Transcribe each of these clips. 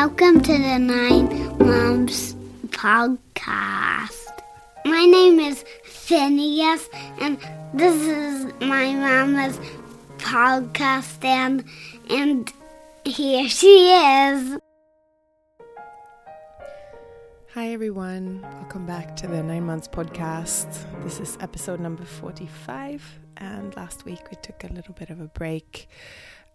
Welcome to the Nine Moms podcast. My name is Phineas, and this is my mama's podcast, and, and here she is. Hi, everyone. Welcome back to the Nine Months podcast. This is episode number 45, and last week we took a little bit of a break.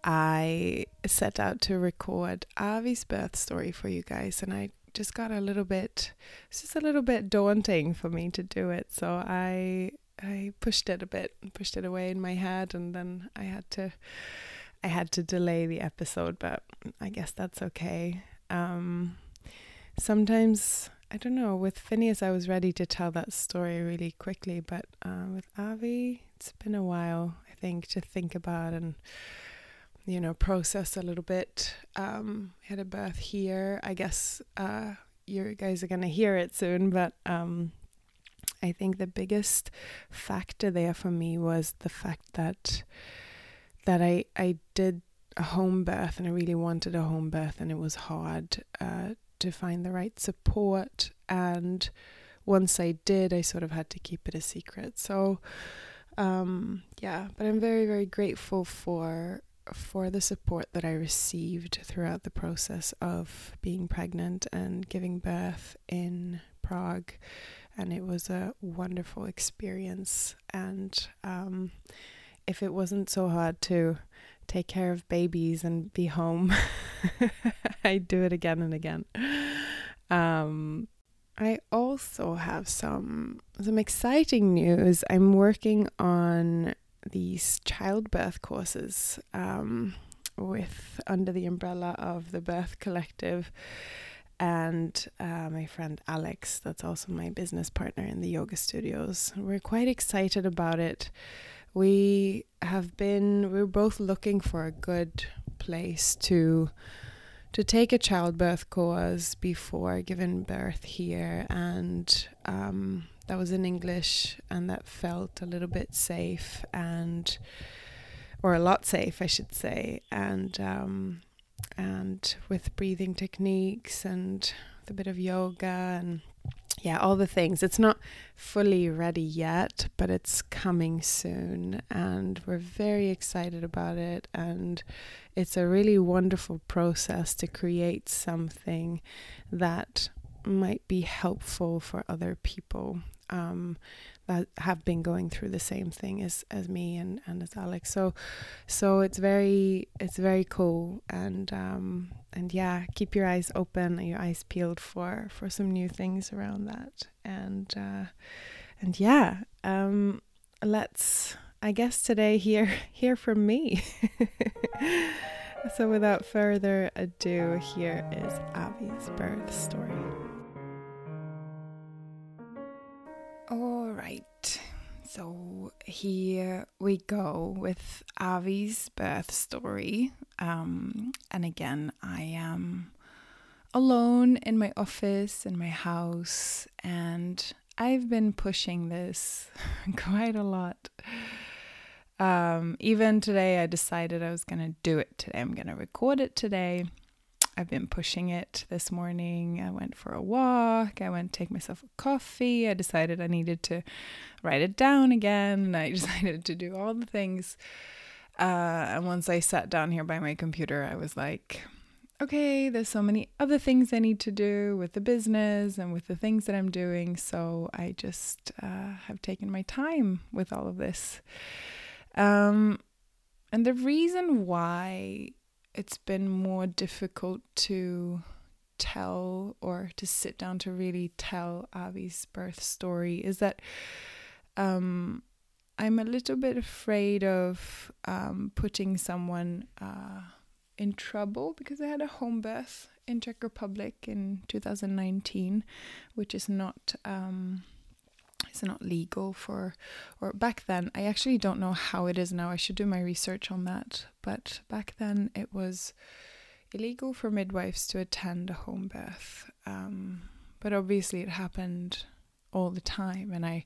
I set out to record Avi's birth story for you guys, and I just got a little bit, it's just a little bit daunting for me to do it. So I I pushed it a bit, pushed it away in my head, and then I had to I had to delay the episode, but I guess that's okay. Um, sometimes I don't know. With Phineas, I was ready to tell that story really quickly, but uh, with Avi, it's been a while. I think to think about and you know process a little bit. Um, had a birth here. I guess uh, you guys are gonna hear it soon, but um, I think the biggest factor there for me was the fact that that I I did a home birth and I really wanted a home birth and it was hard uh, to find the right support and once I did I sort of had to keep it a secret so um, yeah but I'm very very grateful for for the support that I received throughout the process of being pregnant and giving birth in Prague and it was a wonderful experience and um, if it wasn't so hard to take care of babies and be home, I'd do it again and again. Um, I also have some some exciting news. I'm working on these childbirth courses um, with under the umbrella of the Birth Collective and uh, my friend Alex, that's also my business partner in the yoga studios. We're quite excited about it we have been we're both looking for a good place to to take a childbirth course before giving birth here and um, that was in english and that felt a little bit safe and or a lot safe i should say and um, and with breathing techniques and a bit of yoga and yeah, all the things. It's not fully ready yet, but it's coming soon. And we're very excited about it. And it's a really wonderful process to create something that might be helpful for other people. Um, that have been going through the same thing as as me and and as Alex. So so it's very it's very cool and um and yeah, keep your eyes open and your eyes peeled for for some new things around that. And uh and yeah, um let's I guess today hear hear from me. so without further ado, here is Avi's birth story. All right. So here we go with Avi's birth story. Um, and again, I am alone in my office, in my house, and I've been pushing this quite a lot. Um, even today, I decided I was going to do it today. I'm going to record it today. I've been pushing it this morning. I went for a walk. I went to take myself a coffee. I decided I needed to write it down again. I decided to do all the things. Uh, and once I sat down here by my computer, I was like, okay, there's so many other things I need to do with the business and with the things that I'm doing. So I just uh, have taken my time with all of this. Um, and the reason why it's been more difficult to tell or to sit down to really tell Avi's birth story is that um, I'm a little bit afraid of um, putting someone uh, in trouble because I had a home birth in Czech Republic in 2019, which is not um, it's not legal for or back then i actually don't know how it is now i should do my research on that but back then it was illegal for midwives to attend a home birth um, but obviously it happened all the time and i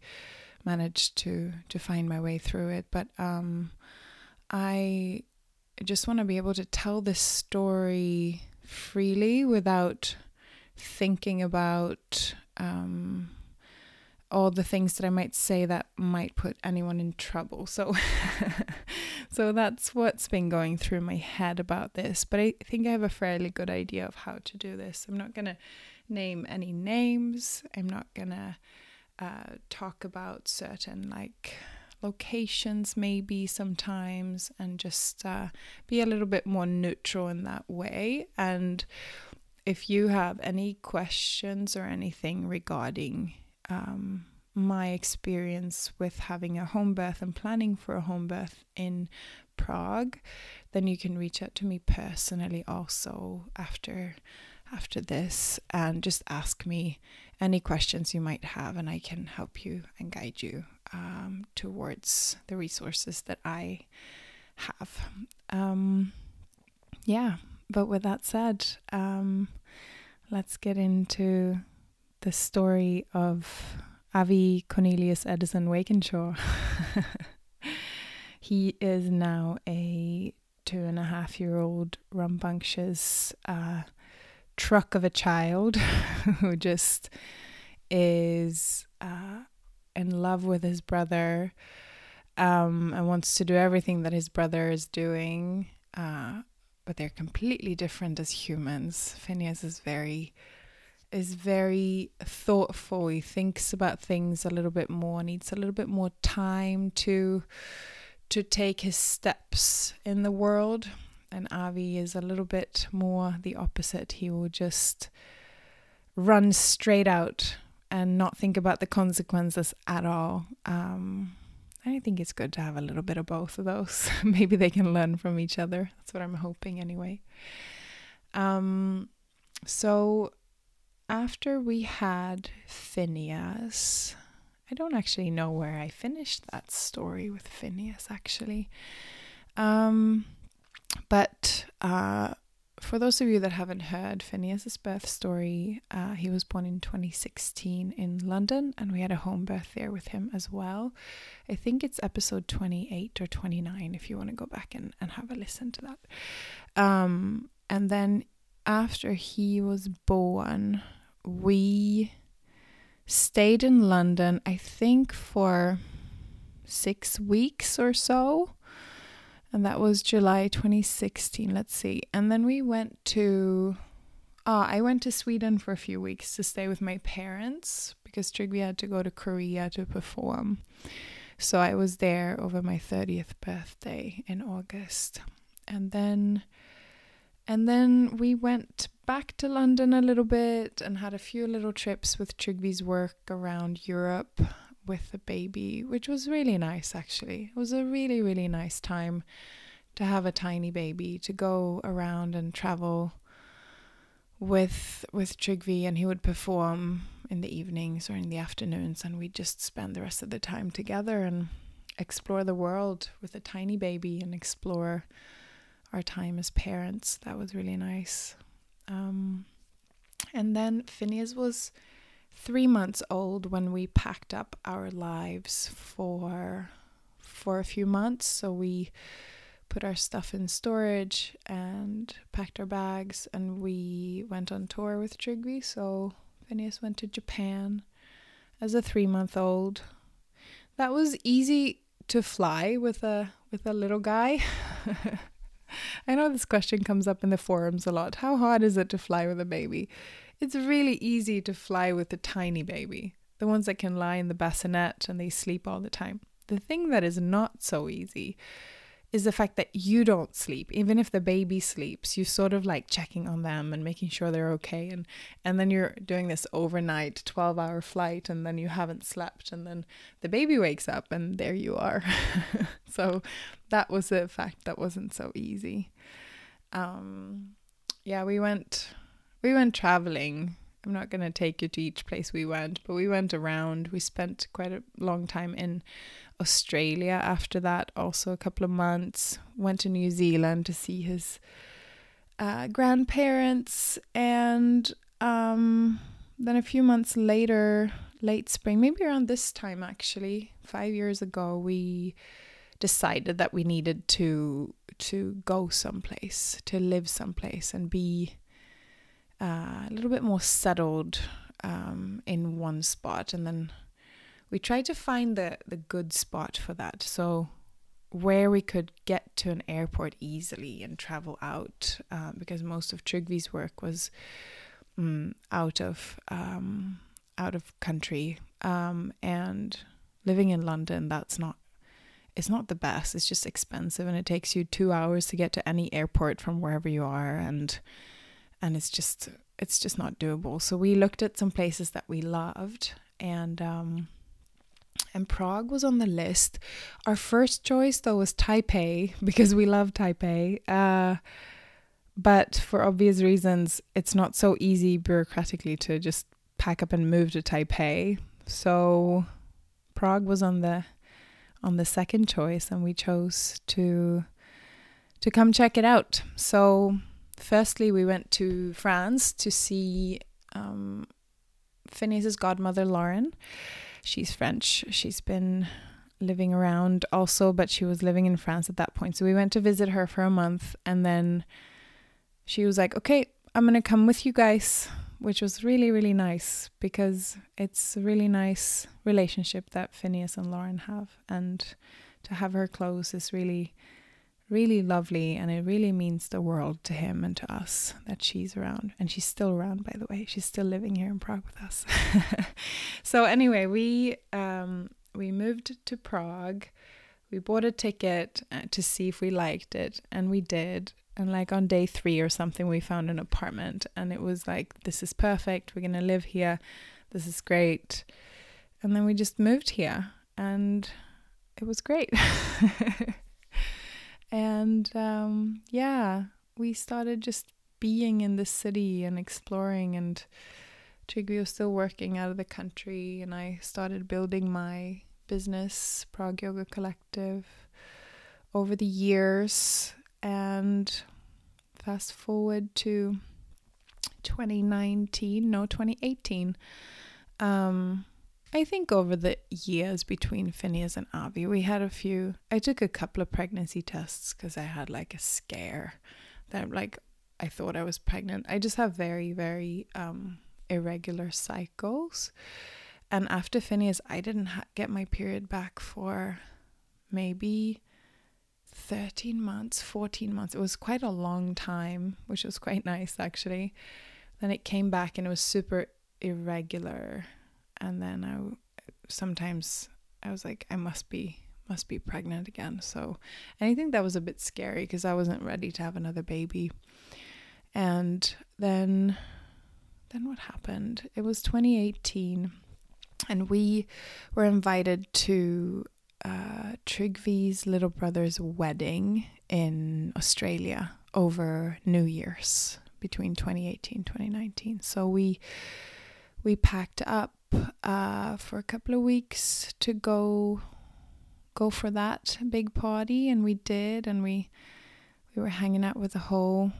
managed to to find my way through it but um, i just want to be able to tell this story freely without thinking about um, all the things that I might say that might put anyone in trouble. So so that's what's been going through my head about this, but I think I have a fairly good idea of how to do this. I'm not going to name any names. I'm not going to uh, talk about certain like locations maybe sometimes and just uh, be a little bit more neutral in that way and if you have any questions or anything regarding um, my experience with having a home birth and planning for a home birth in Prague, then you can reach out to me personally also after after this and just ask me any questions you might have and I can help you and guide you um, towards the resources that I have. Um, yeah, but with that said, um, let's get into the story of Avi Cornelius Edison Wakenshaw. he is now a two and a half year old rambunctious uh, truck of a child who just is uh, in love with his brother um, and wants to do everything that his brother is doing. Uh, but they're completely different as humans. Phineas is very is very thoughtful. He thinks about things a little bit more, needs a little bit more time to to take his steps in the world. And Avi is a little bit more the opposite. He will just run straight out and not think about the consequences at all. Um, I think it's good to have a little bit of both of those. Maybe they can learn from each other. That's what I'm hoping anyway. Um, so after we had Phineas, I don't actually know where I finished that story with Phineas actually. Um, but uh, for those of you that haven't heard Phineas's birth story, uh, he was born in 2016 in London, and we had a home birth there with him as well. I think it's episode 28 or 29 if you want to go back and, and have a listen to that. Um, and then after he was born, we stayed in London, I think, for six weeks or so. And that was July 2016. Let's see. And then we went to. Oh, I went to Sweden for a few weeks to stay with my parents because Trygve had to go to Korea to perform. So I was there over my 30th birthday in August. And then and then we went back to London a little bit and had a few little trips with Trygve's work around Europe with the baby, which was really nice actually. It was a really, really nice time to have a tiny baby, to go around and travel with with Trygve and he would perform in the evenings or in the afternoons and we'd just spend the rest of the time together and explore the world with a tiny baby and explore our time as parents. That was really nice. Um, and then Phineas was three months old when we packed up our lives for for a few months. So we put our stuff in storage and packed our bags, and we went on tour with Trygve. So Phineas went to Japan as a three month old. That was easy to fly with a with a little guy. I know this question comes up in the forums a lot. How hard is it to fly with a baby? It's really easy to fly with a tiny baby, the ones that can lie in the bassinet and they sleep all the time. The thing that is not so easy is the fact that you don't sleep. Even if the baby sleeps you sort of like checking on them and making sure they're okay. And and then you're doing this overnight 12 hour flight and then you haven't slept and then the baby wakes up and there you are. So that was a fact that wasn't so easy. Um yeah we went we went traveling I'm not going to take you to each place we went, but we went around. We spent quite a long time in Australia after that, also a couple of months. Went to New Zealand to see his uh, grandparents, and um, then a few months later, late spring, maybe around this time actually, five years ago, we decided that we needed to to go someplace, to live someplace, and be uh, a little bit more settled um, in one spot, and then we tried to find the the good spot for that. So where we could get to an airport easily and travel out, uh, because most of Trygve's work was um, out of um, out of country, um, and living in London, that's not it's not the best. It's just expensive, and it takes you two hours to get to any airport from wherever you are, and and it's just it's just not doable. So we looked at some places that we loved, and um, and Prague was on the list. Our first choice though was Taipei because we love Taipei. Uh, but for obvious reasons, it's not so easy bureaucratically to just pack up and move to Taipei. So Prague was on the on the second choice, and we chose to to come check it out. So firstly, we went to France to see um, Phineas's godmother, Lauren. She's French. She's been living around also, but she was living in France at that point. So we went to visit her for a month, and then she was like, "Okay, I'm gonna come with you guys," which was really really nice because it's a really nice relationship that Phineas and Lauren have, and to have her close is really really lovely and it really means the world to him and to us that she's around. And she's still around by the way. She's still living here in prague with us. So anyway we um we moved to prague. We bought a ticket uh, to see if we liked it and we did. And like on day three or something we found an apartment. And it was like this is perfect. We're gonna live here. This is great. And then we just moved here and it was great and um, yeah, we started just being in the city and exploring. And Trygve was still working out of the country, and I started building my business, Prague Yoga Collective, over the years. And fast forward to 2019, no, 2018. Um, I think over the years between Phineas and Avi, we had a few. I took a couple of pregnancy tests because I had like a scare that like I thought I was pregnant. I just have very very um, irregular cycles, and after Phineas, I didn't ha- get my period back for maybe 13 months, 14 months. It was quite a long time, which was quite nice actually. Then it came back and it was super irregular and then I sometimes I was like I must be must be pregnant again. So, and I think that was a bit scary because I wasn't ready to have another baby. And then then what happened? It was 2018 and we were invited to uh, little brother's wedding in Australia over New Year's between 2018 2019. So we we packed up uh, for a couple of weeks to go go for that big party, and we did, and we we were hanging out with the whole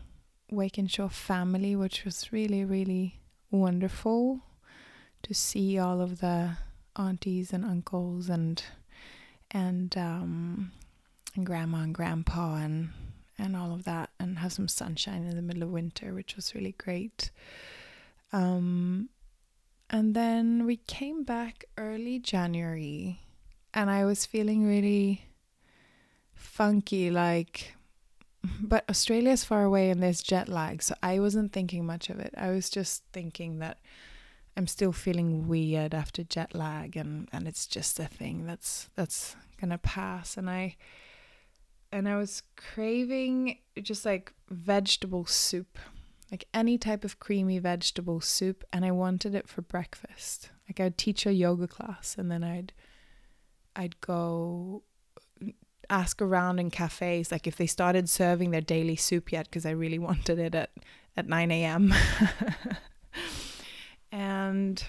Walkinshaw family, which was really really wonderful to see all of the aunties and uncles and and um and grandma and grandpa and and all of that and have some sunshine in the middle of winter which was really great. Um and then we came back early January and I was feeling really funky like but Australia's far away and there's jet lag so I wasn't thinking much of it. I was just thinking that I'm still feeling weird after jet lag and and it's just a thing that's that's going to pass and I and I was craving just like vegetable soup like any type of creamy vegetable soup and I wanted it for breakfast. Like I'd teach a yoga class and then I'd I'd go ask around in cafes like if they started serving their daily soup yet because I really wanted it at at 9 a.m. and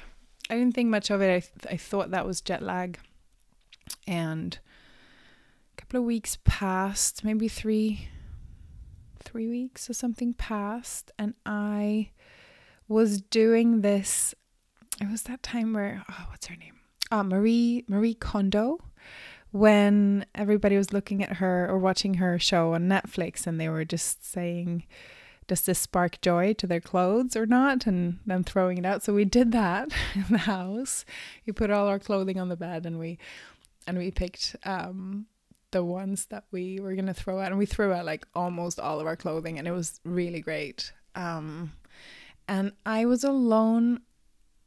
I didn't think much of it. I th- I thought that was jet lag. And a couple of weeks passed, maybe 3 three weeks or something passed, and I was doing this. It was that time where oh, what's her name? Uh, Marie Marie Kondo. When everybody was looking at her or watching her show on Netflix, and they were just saying does this spark joy to their clothes or not? And them throwing it out. So we did that in the house. We put all our clothing on the bed and we and we picked um the ones that we were gonna throw out and we threw out like almost all of our clothing and it was really great. Um and I was alone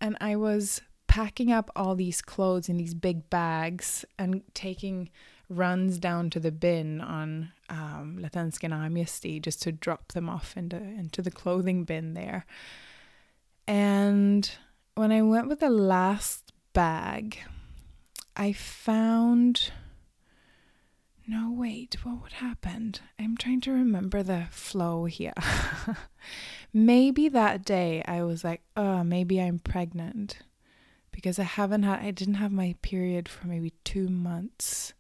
and I was packing up all these clothes in these big bags and taking runs down to the bin on um, Latenska just to drop them off into, into the clothing bin there. And when I went with the last bag, I found. No, wait, what would happened? I'm trying to remember the flow here. maybe that day I was like, oh, maybe I'm pregnant. Because I haven't had I didn't have my period for maybe 2 months.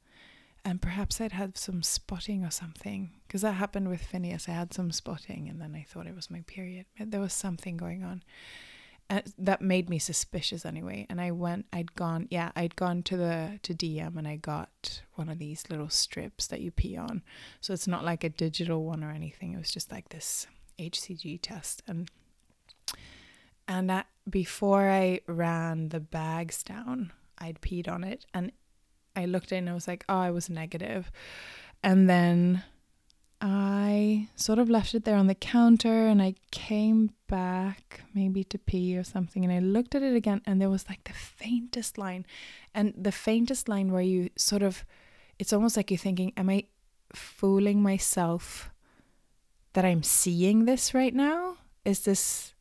And perhaps I'd had some spotting or something. Because that happened with Phineas. I had some spotting and then I thought it was my period. There was something going on Uh, that made me suspicious anyway. And I went I'd gone yeah I'd gone to the to DM and I got one of these little strips that you pee on. So it's not like a digital one or anything. It was just like this HCG test. And and that before I ran the bags down, I'd peed on it. And I looked in and I was like, oh, I was negative. And then I sort of left it there on the counter and I came back maybe to pee or something and I looked at it again and there was like the faintest line and the faintest line where you sort of it's almost like you're thinking am I fooling myself that I'm seeing this right now is this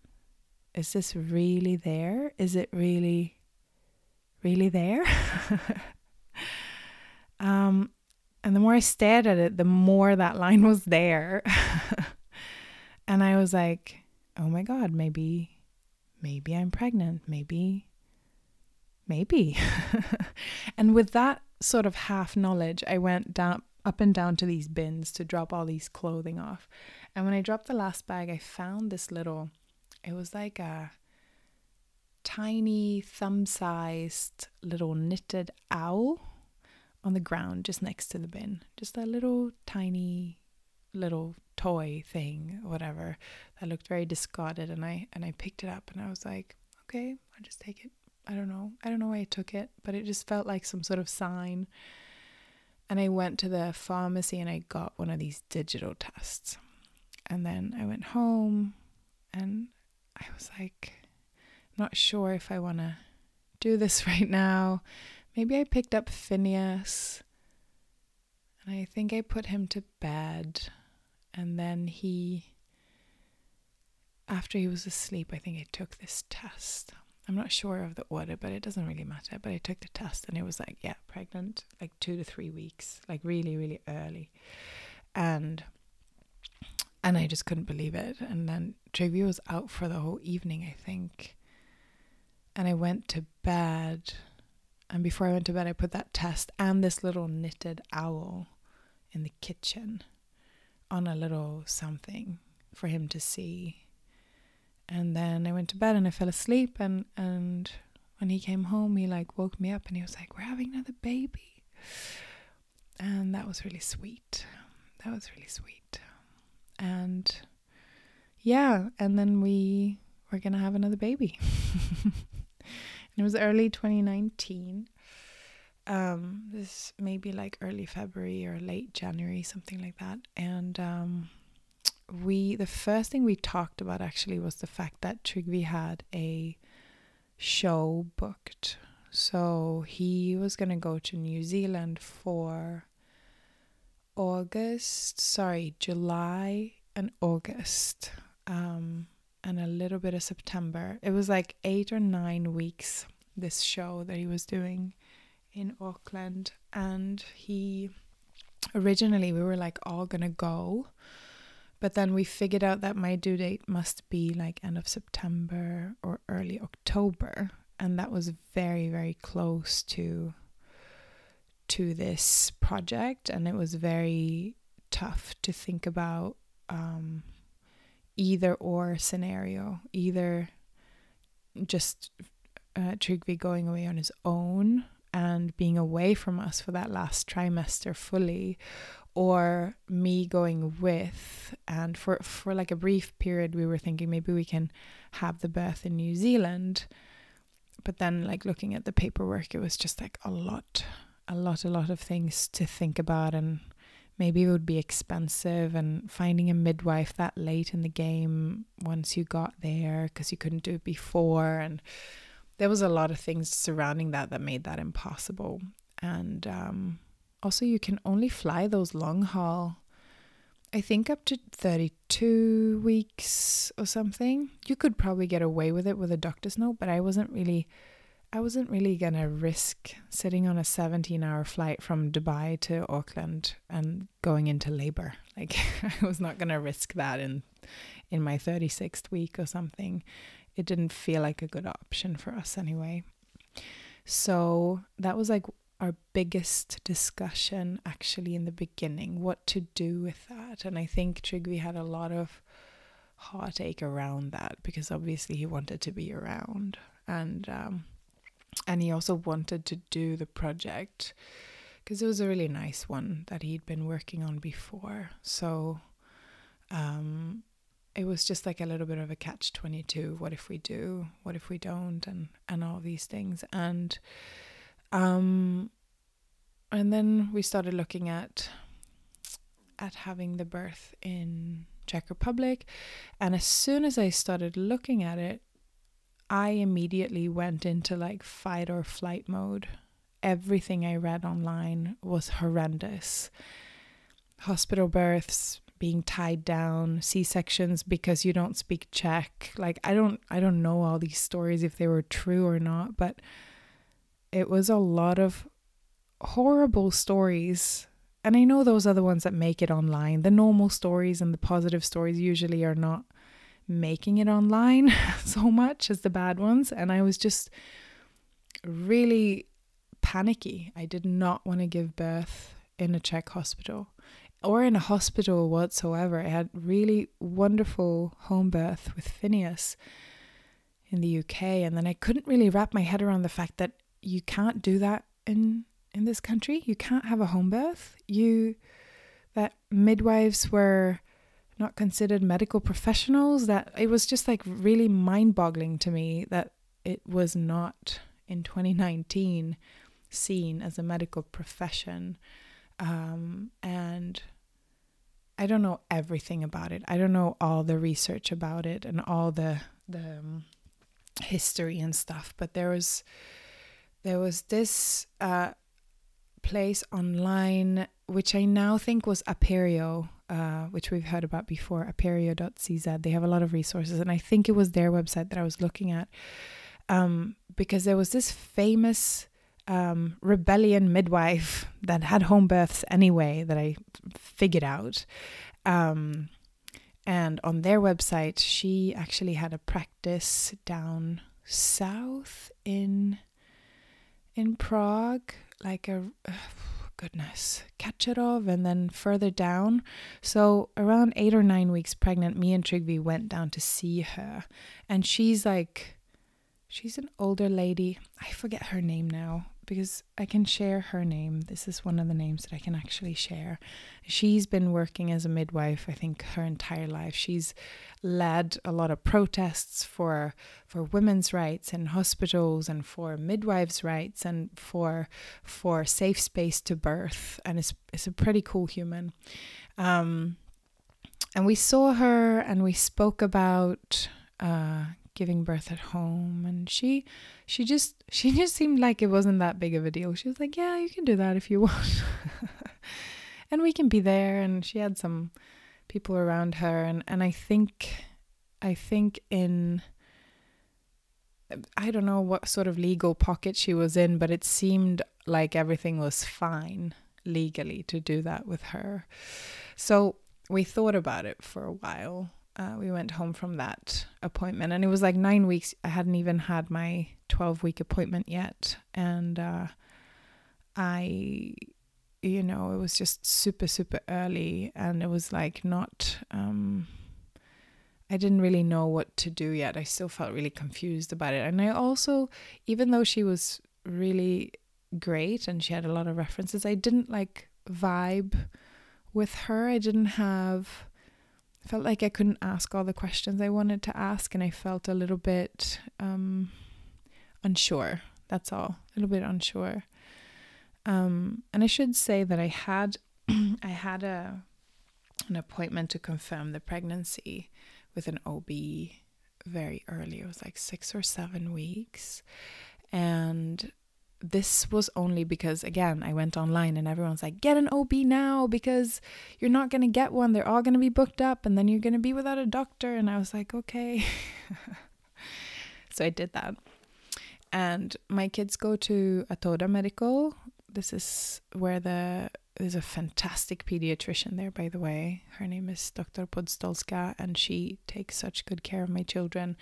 is this really there? Is it really, really there? um, and the more I stared at it, the more that line was there. and I was like, oh my God, maybe, maybe I'm pregnant. Maybe, maybe. and with that sort of half knowledge, I went down up and down to these bins to drop all these clothing off. And when I dropped the last bag, I found this little it was like a tiny thumb sized little knitted owl on the ground just next to the bin. Just a little tiny little toy thing, whatever, that looked very discarded and I and I picked it up and I was like, okay, I'll just take it. I don't know. I don't know why I took it, but it just felt like some sort of sign. And I went to the pharmacy and I got one of these digital tests. And then I went home and I was like, not sure if I want to do this right now. Maybe I picked up Phineas and I think I put him to bed. And then he, after he was asleep, I think I took this test. I'm not sure of the order, but it doesn't really matter. But I took the test and it was like, yeah, pregnant, like two to three weeks, like really, really early. And and I just couldn't believe it. And then Trygve was out for the whole evening, I think. And I went to bed. And before I went to bed, I put that test and this little knitted owl in the kitchen on a little something for him to see. And then I went to bed and I fell asleep. And, and when he came home, he like woke me up and he was like, We're having another baby. And that was really sweet. That was really sweet and yeah, and then we were gonna have another baby. it was early 2019. Um, this maybe like early February or late January, something like that. And um, we the first thing we talked about actually was the fact that Trygve had a show booked. So he was gonna go to New Zealand for August, sorry, July and August, um, and a little bit of September. It was like eight or nine weeks, this show that he was doing in Auckland. And he originally, we were like all gonna go. But then we figured out that my due date must be like end of September or early October. And that was very, very close to to this project and it was very tough to think about um, either or scenario either just uh, Trygve going away on his own and being away from us for that last trimester fully or me going with and for for like a brief period we were thinking maybe we can have the birth in New Zealand but then like looking at the paperwork it was just like a lot a lot a lot of things to think about and maybe it would be expensive and finding a midwife that late in the game once you got there because you couldn't do it before and there was a lot of things surrounding that that made that impossible and um, also you can only fly those long haul I think up to 32 weeks or something. You could probably get away with it with a doctor's note, but I wasn't really I wasn't really going to risk sitting on a 17-hour flight from Dubai to Auckland and going into labor. Like I was not going to risk that in in my 36th week or something. It didn't feel like a good option for us anyway. So, that was like our biggest discussion actually in the beginning what to do with that and i think Trygve had a lot of heartache around that because obviously he wanted to be around and um, and he also wanted to do the project because it was a really nice one that he'd been working on before. So um, it was just like a little bit of a catch 22 what if we do? What if we don't? And and all these things. And um, and then we started looking at at having the birth in Czech Republic, and as soon as I started looking at it, I immediately went into like fight or flight mode. Everything I read online was horrendous. Hospital births, being tied down, C-sections because you don't speak Czech. Like I don't I don't know all these stories if they were true or not, but it was a lot of horrible stories. And I know those are the ones that make it online. The normal stories and the positive stories usually are not making it online so much as the bad ones. And I was just really panicky. I did not want to give birth in a Czech hospital or in a hospital whatsoever. I had really wonderful home birth with Phineas in the UK and then I couldn't really wrap my head around the fact that you can't do that in in this country. You can't have a home birth. You that midwives were not considered medical professionals that it was just like really mind-boggling to me that it was not in 2019 seen as a medical profession um, and I don't know everything about it. I don't know all the research about it and all the the um, history and stuff. But there was there was this uh, place online, which I now think was Aperio, uh, which we've heard about before, aperio.cz. They have a lot of resources, and I think it was their website that I was looking at um, because there was this famous um, rebellion midwife that had home births anyway that I figured out. Um, and on their website, she actually had a practice down south in in Prague like a goodness, Kačerov, and then further down. So around eight or nine weeks pregnant, me and Trygve went down to see her, and she's like, she's an older lady. I forget her name now, because I can share her name. This is one of the names that I can actually share. She's been working as a midwife, I think, her entire life. She's led a lot of protests for for women's rights in hospitals and for midwives' rights and for for safe space to birth. And it's it's a pretty cool human. Um, and we saw her and we spoke about uh, giving birth at home and she she just she just seemed like it wasn't that big of a deal. She was like yeah you can do that if you want. And we can be there and she had some people around her and and I think I think in I don't know what sort of legal pocket she was in but it seemed like everything was fine legally to do that with her. So we thought about it for a while uh, we went home from that appointment. And it was like nine weeks. I hadn't even had my 12 week appointment yet. And uh, i you know it was just super super early. And it was like not um, i didn't really know what to do yet. I still felt really confused about it. And i also even though she was really great and she had a lot of references i didn't like vibe with her, I didn't have. I felt like I couldn't ask all the questions I wanted to ask, and I felt a little bit um, unsure. That's all, a little bit unsure. Um, and I should say that I had, I had a, an appointment to confirm the pregnancy with an OB very early. It was like six or seven weeks, and this was only because again I went online and everyone's like get an OB now because you're not going to get one. They're all going to be booked up and then you're going to be without a doctor. And I was like okay. So I did that. And my kids go to Atoda Medical. This is where the there's a fantastic pediatrician there by the way. Her name is Dr. Podstolska and she takes such good care of my children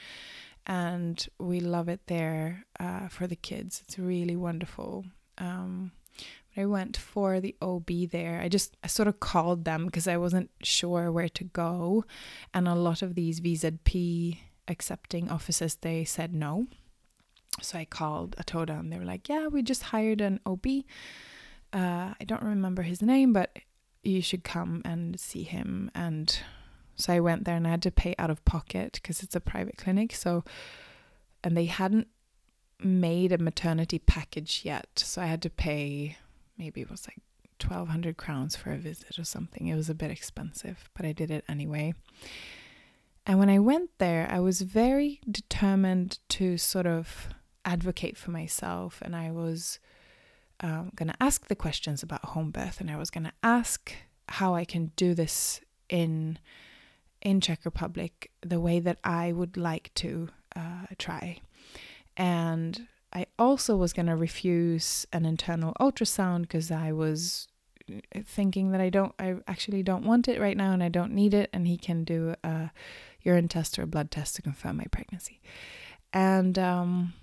and we love it there uh, for the kids. It's really wonderful. Um, I went for the OB there. I just I sort of called them because I wasn't sure where to go, and a lot of these VZP accepting offices they said no. So I called Atoda and they were like, "Yeah, we just hired an OB. Uh, I don't remember his name, but you should come and see him." And so I went there and I had to pay out of pocket because it's a private clinic. So, and they hadn't made a maternity package yet. So I had to pay maybe it was like 1200 crowns for a visit or something. It was a bit expensive, but I did it anyway. And when I went there, I was very determined to sort of advocate for myself. And I was um, going to ask the questions about home birth and I was going to ask how I can do this in in Czech Republic the way that I would like to uh, try. And I also was going to refuse an internal ultrasound because I was uh, thinking that I don't, I actually don't want it right now and I don't need it. And he can do a urine test or a blood test to confirm my pregnancy. And um,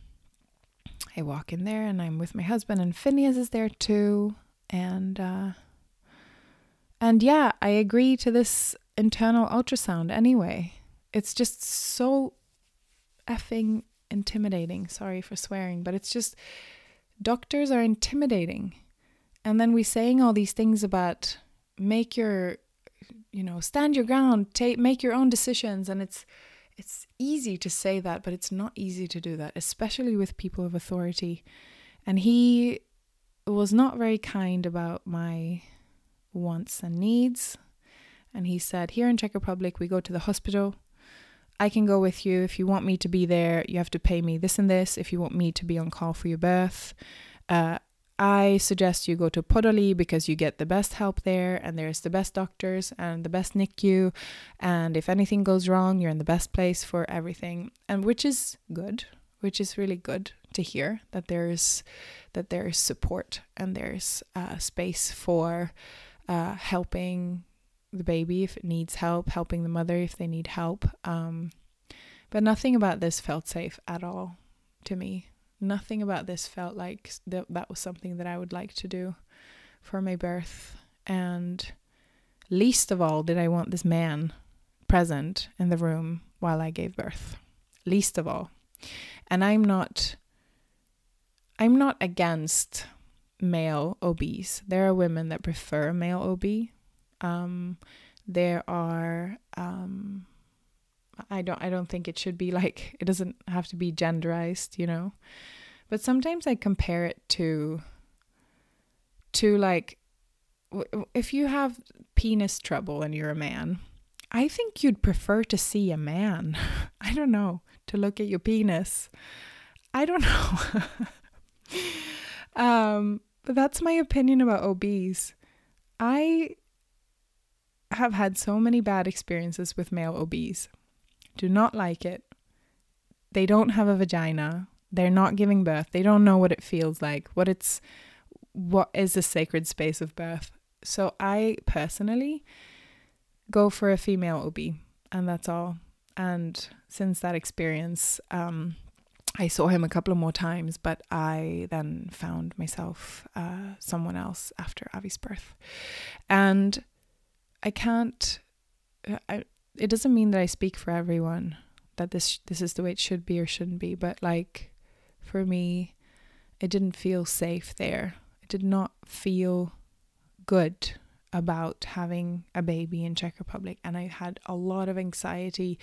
I walk in there and I'm with my husband, and Phineas is there too. And, uh, and yeah, I agree to this internal ultrasound anyway. It's just so effing intimidating. Sorry for swearing, but it's just doctors are intimidating. And then we saying all these things about make your you know, stand your ground, take make your own decisions and it's it's easy to say that, but it's not easy to do that, especially with people of authority. And he was not very kind about my wants and needs and he said, Here in Czech Republic, we go to the hospital. I can go with you. If you want me to be there, you have to pay me this and this. If you want me to be on call for your birth, uh, I suggest you go to Podolí because you get the best help there and there's the best doctors and the best NICU. And if anything goes wrong, you're in the best place for everything. And which is good, which is really good to hear that there's that there's support and there's uh, space for uh, helping the baby if it needs help, helping the mother if they need help. Um, but nothing about this felt safe at all to me. Nothing about this felt like that, that was something that I would like to do for my birth. And least of all did I want this man present in the room while I gave birth. Least of all. And I'm not I'm not against male OBs. There are women that prefer male OB. Um, there are um, I don't I don't think it should be like it doesn't have to be genderized, you know. But sometimes I compare it to to like if you have penis trouble and you're a man, I think you'd prefer to see a man. I don't know, to look at your penis. I don't know. um, but that's my opinion about OBs. I have had so many bad experiences with male OBs. Do not like it. They don't have a vagina. They're not giving birth. They don't know what it feels like, what it's what is the sacred space of birth. So I personally go for a female OB and that's all. And since that experience, um, I saw him a couple of more times, but I then found myself uh, someone else after Avi's birth. And I can't. Uh, I, it doesn't mean that I speak for everyone that this this is the way it should be or shouldn't be, but like for me, it didn't feel safe there. It did not feel good. about having a baby in Czech Republic and I had a lot of anxiety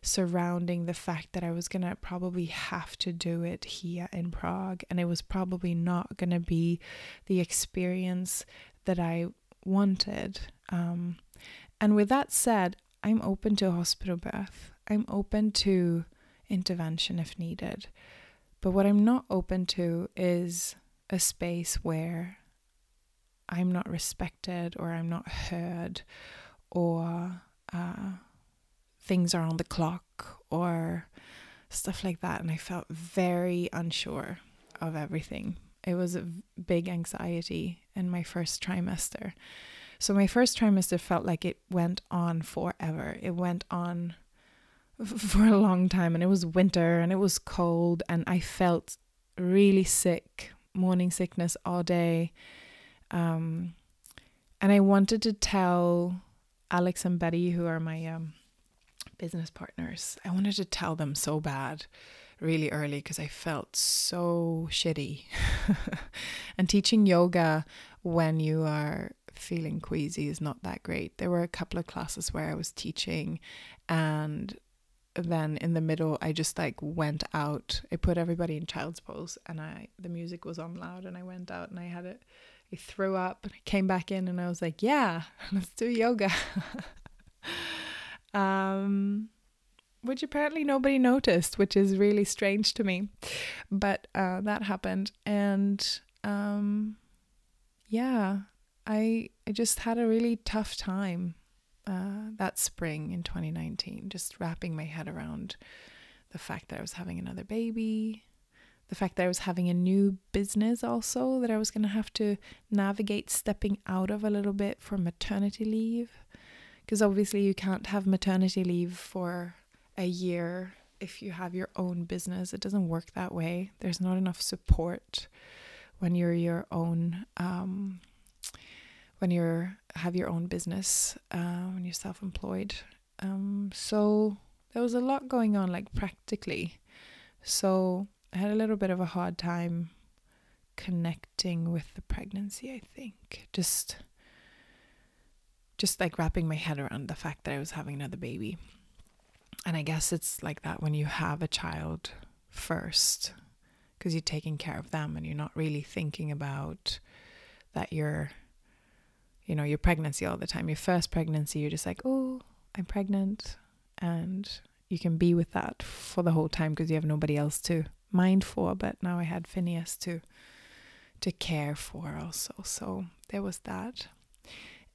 surrounding the fact that I was going to probably have to do it here in Prague and it was probably not going to be the experience that I wanted um, and with that said I'm open to hospital birth I'm open to intervention if needed but what I'm not open to is a space where I'm not respected or I'm not heard or uh, things are on the clock or stuff like that. And I felt very unsure of everything. It was a big anxiety in my first trimester. So my first trimester felt like it went on forever. It went on for a long time and it was winter and it was cold and I felt really sick, morning sickness all day. Um, and I wanted to tell Alex and Betty, who are my um, business partners, I wanted to tell them so bad really early because I felt so shitty. and teaching yoga when you are feeling queasy is not that great. There were a couple of classes where I was teaching and then in the middle I just like went out. I put everybody in child's pose and I the music was on loud and I went out and I had it I threw up and I came back in and I was like, yeah, let's do yoga. um, which apparently nobody noticed, which is really strange to me. But uh, that happened. And um, yeah, I, I just had a really tough time uh, that spring in 2019, just wrapping my head around the fact that I was having another baby, the fact that I was having a new business also that I was going to have to navigate stepping out of a little bit for maternity leave. Because obviously, you can't have maternity leave for a year if you have your own business. It doesn't work that way. There's not enough support when you're your own. Um, when you're have your own business, uh, when you're self-employed, um, so there was a lot going on, like practically. So I had a little bit of a hard time connecting with the pregnancy, I think. Just just like wrapping my head around the fact that I was having another baby. And I guess it's like that when you have a child first because you're taking care of them and you're not really thinking about that you're you know, your pregnancy all the time. Your first pregnancy, you're just like, "Oh, I'm pregnant." And you can be with that for the whole time because you have nobody else to mind for, but now I had Phineas to to care for also. So there was that.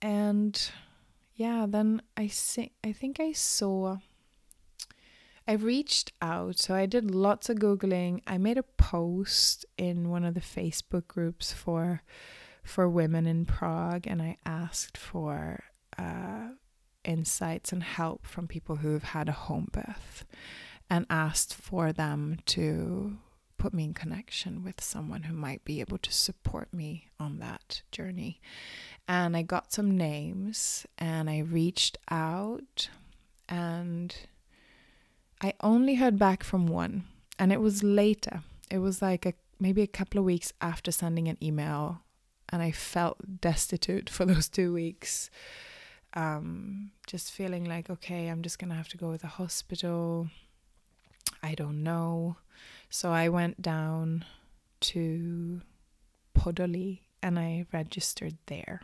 And yeah, then I see I think I saw I reached out. So I did lots of googling. I made a post in one of the Facebook groups for for women in Prague and I asked for uh, insights and help from people who've had a home birth and asked for them to put me in connection with someone who might be able to support me on that journey. And I got some names and I reached out and I only heard back from one and it was later. It was like a maybe a couple of weeks after sending an email and I felt destitute for those 2 weeks. Um, just feeling like okay, I'm just to have to go to the hospital I don't know. So I went down to Podoli and I registered there.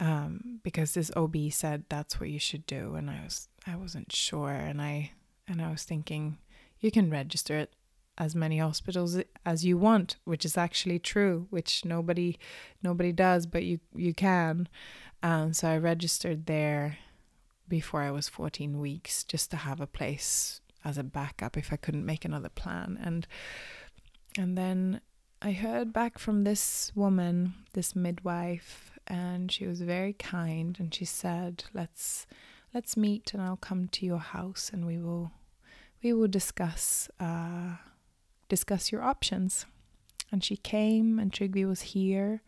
Um, because this OB said that's what you should do and I was I wasn't sure and I and I was thinking you can register at as many hospitals as you want, which is actually true, which nobody nobody does, but you you can. Um, so I registered there before I was 14 weeks just to have a place as a backup if I couldn't make another plan. And and then I heard back from this woman, this midwife, and she was very kind and she said, "Let's let's meet and I'll come to your house and we will we will discuss uh, discuss your options." And she came and Trygve was here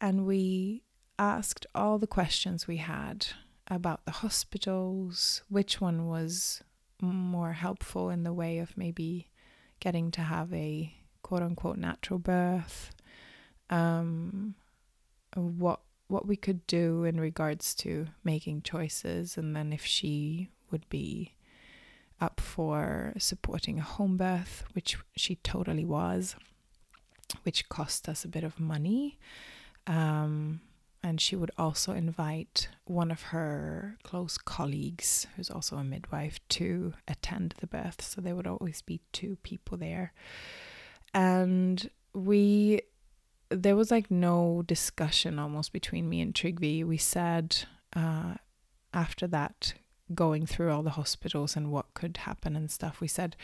and we asked all the questions we had about the hospitals, which one was more helpful in the way of maybe getting to have a quote unquote natural birth. Um, what what we could do in regards to making choices, and then if she would be up for supporting a home birth, which she totally was, which cost us a bit of money. Um, and she would also invite one of her close colleagues, who's also a midwife, to attend the birth. So there would always be two people there. And we, there was like no discussion almost between me and Trygve. We said uh, after that, going through all the hospitals and what could happen and stuff, we said,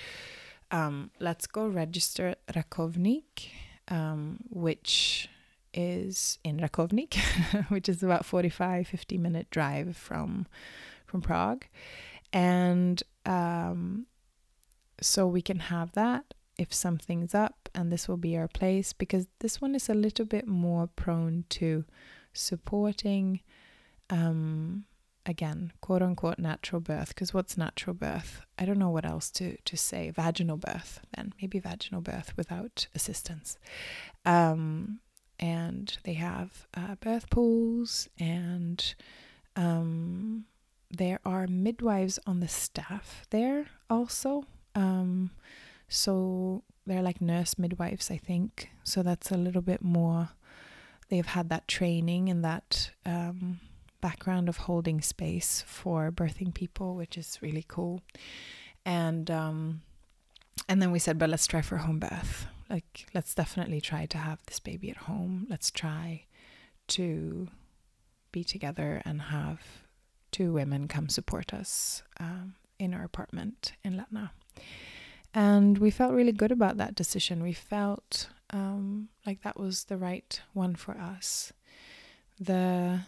um, let's go register Rakovnik, um, which is in Rakovnik, which is about 45, 50 minute drive from from Prague. And um, so we can have that if something's up, and this will be our place because this one is a little bit more prone to supporting, um, again, quote unquote, natural birth. Because what's natural birth? I don't know what else to, to say. Vaginal birth, then maybe vaginal birth without assistance. Um, and they have uh, birth pools and um, there are midwives on the staff there also um, so they're like nurse midwives i think so that's a little bit more they've had that training and that um, background of holding space for birthing people which is really cool and um, and then we said but let's try for home birth like let's definitely try to have this baby at home let's try to be together and have two women come support us um, in our apartment in Letna. And we felt really good about that decision. We felt um, like that was the right one for us. The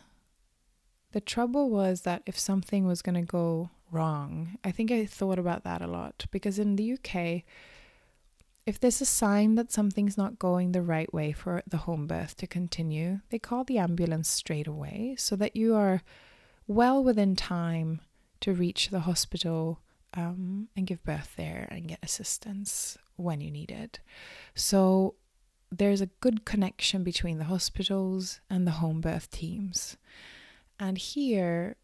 the trouble was that if something was going to go wrong, I think I thought about that a lot because in the UK, if there's a sign that something's not going the right way for the home birth to continue, they call the ambulance straight away so that you are well within time to reach the hospital um, and give birth there and get assistance when you need it. So there's a good connection between the hospitals and the home birth teams. And here,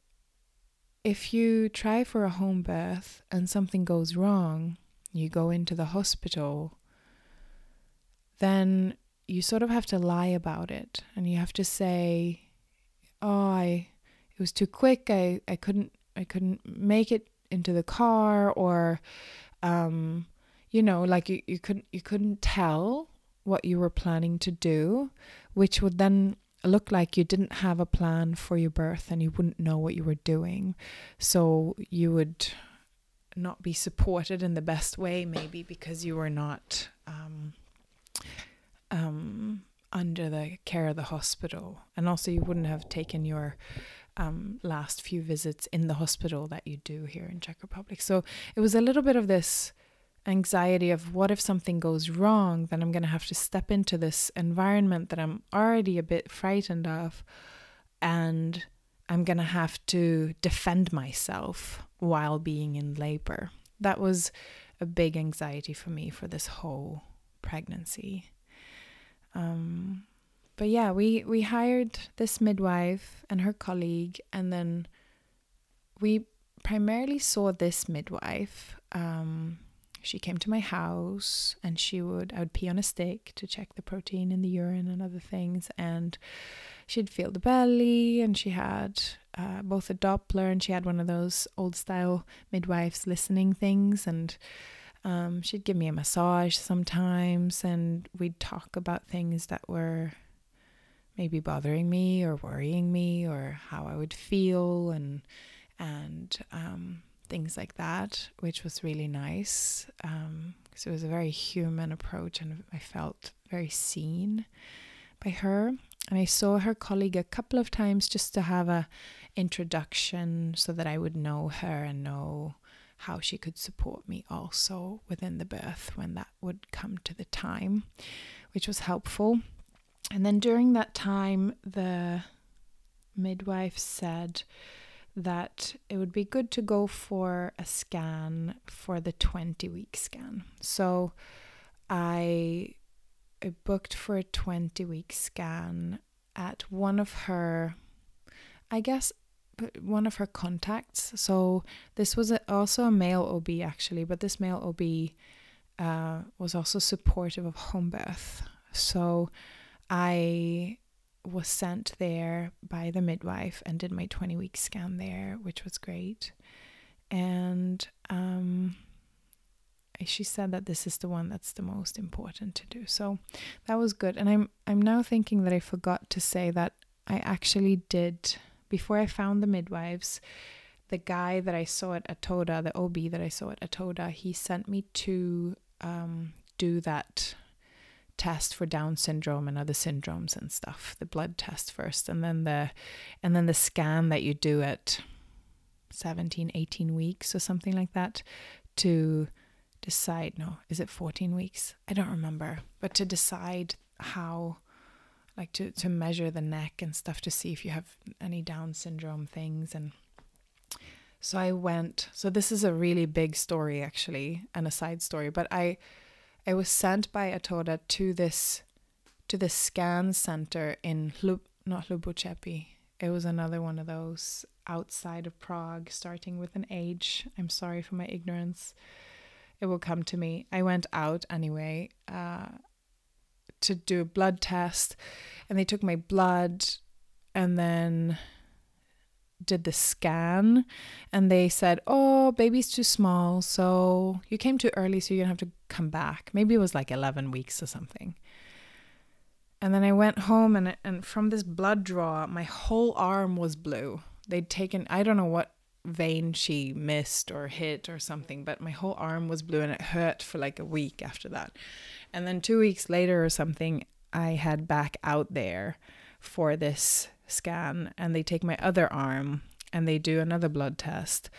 if you try for a home birth and something goes wrong, you go into the hospital, then you sort of have to lie about it and you have to say, "Oh, I it was too quick. I I couldn't I couldn't make it into the car or um you know, like you, you couldn't you couldn't tell what you were planning to do, which would then look like you didn't have a plan for your birth and you wouldn't know what you were doing. So you would not be supported in the best way, maybe because you were not um, um, under the care of the hospital. And also, you wouldn't have taken your um, last few visits in the hospital that you do here in Czech Republic. So it was a little bit of this anxiety of what if something goes wrong, then I'm going to have to step into this environment that I'm already a bit frightened of. And I'm going to have to defend myself while being in labor. That was a big anxiety for me for this whole pregnancy. Um, but yeah, we, we hired this midwife and her colleague, and then we primarily saw this midwife. Um, she came to my house and she would, I would pee on a stick to check the protein in the urine and other things. And she'd feel the belly and she had uh, both a Doppler and she had one of those old style midwives listening things and um, she'd give me a massage sometimes and we'd talk about things that were maybe bothering me or worrying me or how I would feel and and um, things like that, which was really nice because um, it was a very human approach and I felt very seen by her and I saw her colleague a couple of times just to have a introduction so that I would know her and know how she could support me also within the birth when that would come to the time, which was helpful. And then during that time, the midwife said that it would be good to go for a scan for the 20 week scan. So I I booked for a 20 week scan at one of her, I guess, one of her contacts. So this was a, also a male OB actually, but this male OB uh, was also supportive of home birth. So I was sent there by the midwife and did my 20 week scan there, which was great. And um, she said that this is the one that's the most important to do. So that was good. And I'm I'm now thinking that I forgot to say that I actually did before I found the midwives, the guy that I saw at Atoda, the OB that I saw at Atoda, he sent me to um, do that test for Down syndrome and other syndromes and stuff. The blood test first, and then the and then the scan that you do at 17, 18 weeks or something like that to decide. No, is it 14 weeks? I don't remember, but to decide how like to to measure the neck and stuff to see if you have any down syndrome things and so I went so this is a really big story actually and a side story but I I was sent by Atoda to this to the scan center in Lub not Lubuchepi it was another one of those outside of Prague starting with an H. I'm sorry for my ignorance. It will come to me. I went out anyway uh to do a blood test and they took my blood and then did the scan and they said, "Oh, baby's too small, so you came too early, so you're going to have to come back." Maybe it was like 11 weeks or something. And then I went home and and from this blood draw, my whole arm was blue. They'd taken I don't know what vein she missed or hit or something, but my whole arm was blue and it hurt for like a week after that. And then two weeks later or something, I had back out there for this scan and they take my other arm and they do another blood test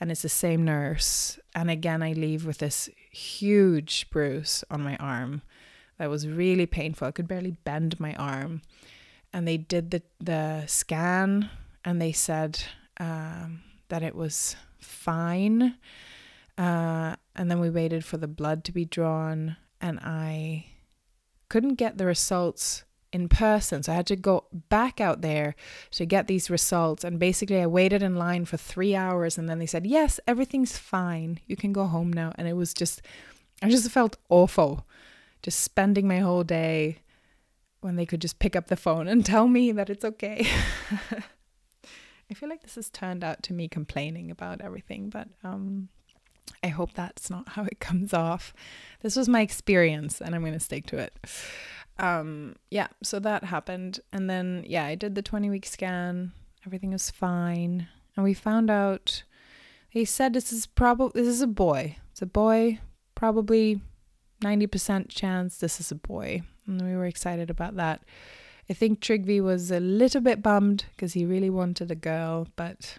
and it's the same nurse. And again I leave with this huge bruise on my arm that was really painful. I could barely bend my arm. And they did the the scan and they said um, that it was fine. Uh, and then we waited for the blood to be drawn and I couldn't get the results in person. So I had to go back out there to get these results. And basically, I waited in line for three hours and then they said, Yes, everything's fine. You can go home now. And it was just, I just felt awful just spending my whole day when they could just pick up the phone and tell me that it's okay. I feel like this has turned out to me complaining about everything, but um, I hope that's not how it comes off. This was my experience and I'm going to stick to it. Um, yeah, so that happened. And then, yeah, I did the 20 week scan. Everything was fine. And we found out, he said this is probably, this is a boy. It's a boy, probably 90% chance this is a boy. And we were excited about that. I think Trygve was a little bit bummed because he really wanted a girl, but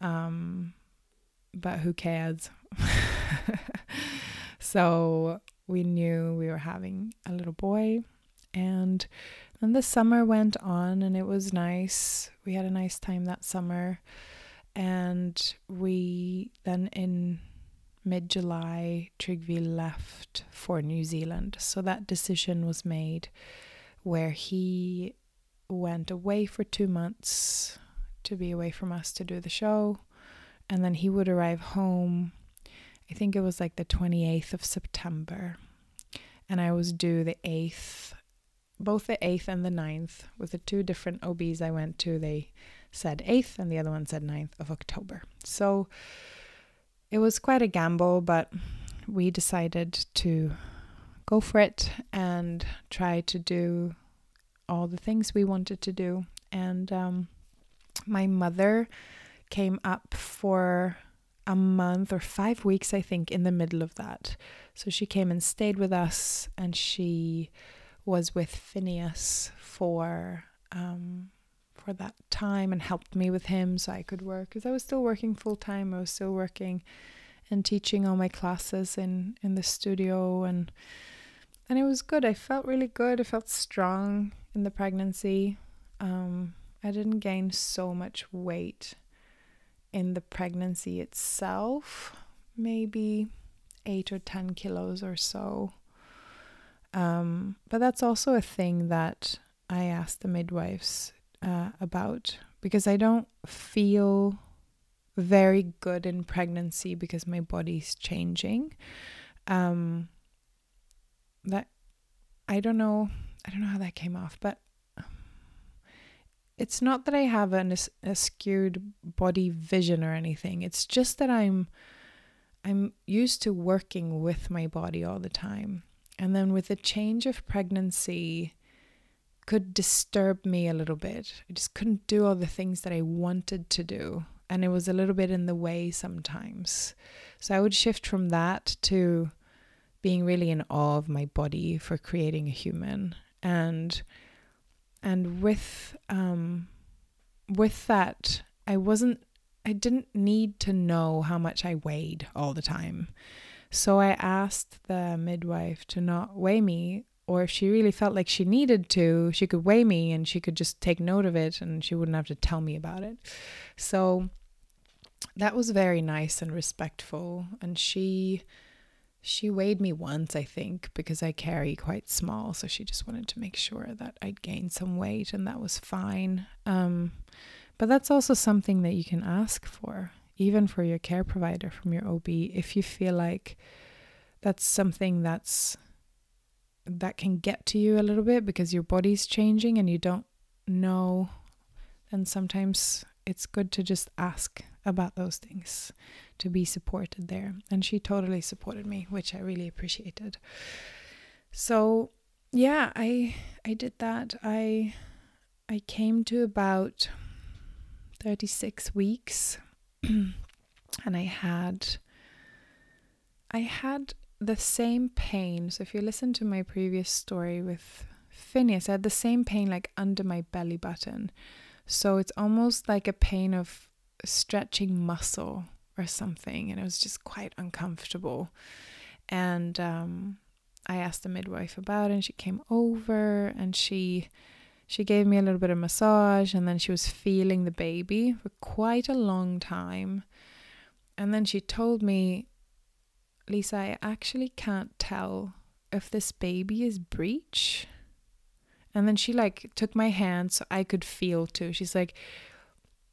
um, but who cares? so we knew we were having a little boy. And then the summer went on and it was nice. We had a nice time that summer. And we then in mid July, Trygve left for New Zealand. So that decision was made where he went away for two months to be away from us to do the show and then he would arrive home. I think it was like the 28th of September. And I was due the 8th, both the 8th and the 9th, with the two different OBs I went to. They said 8th and the other one said 9th of October. So it was quite a gamble, but we decided to go for it and try to do all the things we wanted to do. And um, my mother came up for a month or five weeks, I think, in the middle of that. So she came and stayed with us, and she was with Phineas for um, for that time and helped me with him so I could work because I was still working full time. I was still working and teaching all my classes in in the studio and and it was good. I felt really good. I felt strong in the pregnancy. Um, I didn't gain so much weight in the pregnancy itself, maybe eight or 10 kilos or so. Um, but that's also a thing that I asked the midwives uh, about because I don't feel very good in pregnancy because my body's changing. Um, that I don't know. I don't know how that came off, but it's not that I have an a skewed body vision or anything. It's just that I'm I'm used to working with my body all the time. And then with the change of pregnancy could disturb me a little bit. I just couldn't do all the things that I wanted to do. And it was a little bit in the way sometimes. So I would shift from that to being really in awe of my body for creating a human. And and with um with that I wasn't I didn't need to know how much I weighed all the time. So I asked the midwife to not weigh me, or if she really felt like she needed to, she could weigh me and she could just take note of it and she wouldn't have to tell me about it. So that was very nice and respectful. And she she weighed me once, I think, because I carry quite small, so she just wanted to make sure that I'd gained some weight and that was fine. Um, but that's also something that you can ask for, even for your care provider from your OB, if you feel like that's something that's that can get to you a little bit because your body's changing and you don't know then sometimes it's good to just ask about those things to be supported there. And she totally supported me which i really appreciated. So yeah i i did that. I i came to about 36 weeks and I had I had the same pain. So if you listen to my previous story with Phineas, I had the same pain like under my belly button. So it's almost like a pain of stretching muscle or something, and it was just quite uncomfortable. And um, I asked the midwife about it, and she came over and she she gave me a little bit of massage and then she was feeling the baby for quite a long time. And then she told me, Lisa, I actually can't tell if this baby is breech. And then she like took my hand so I could feel too. She's like,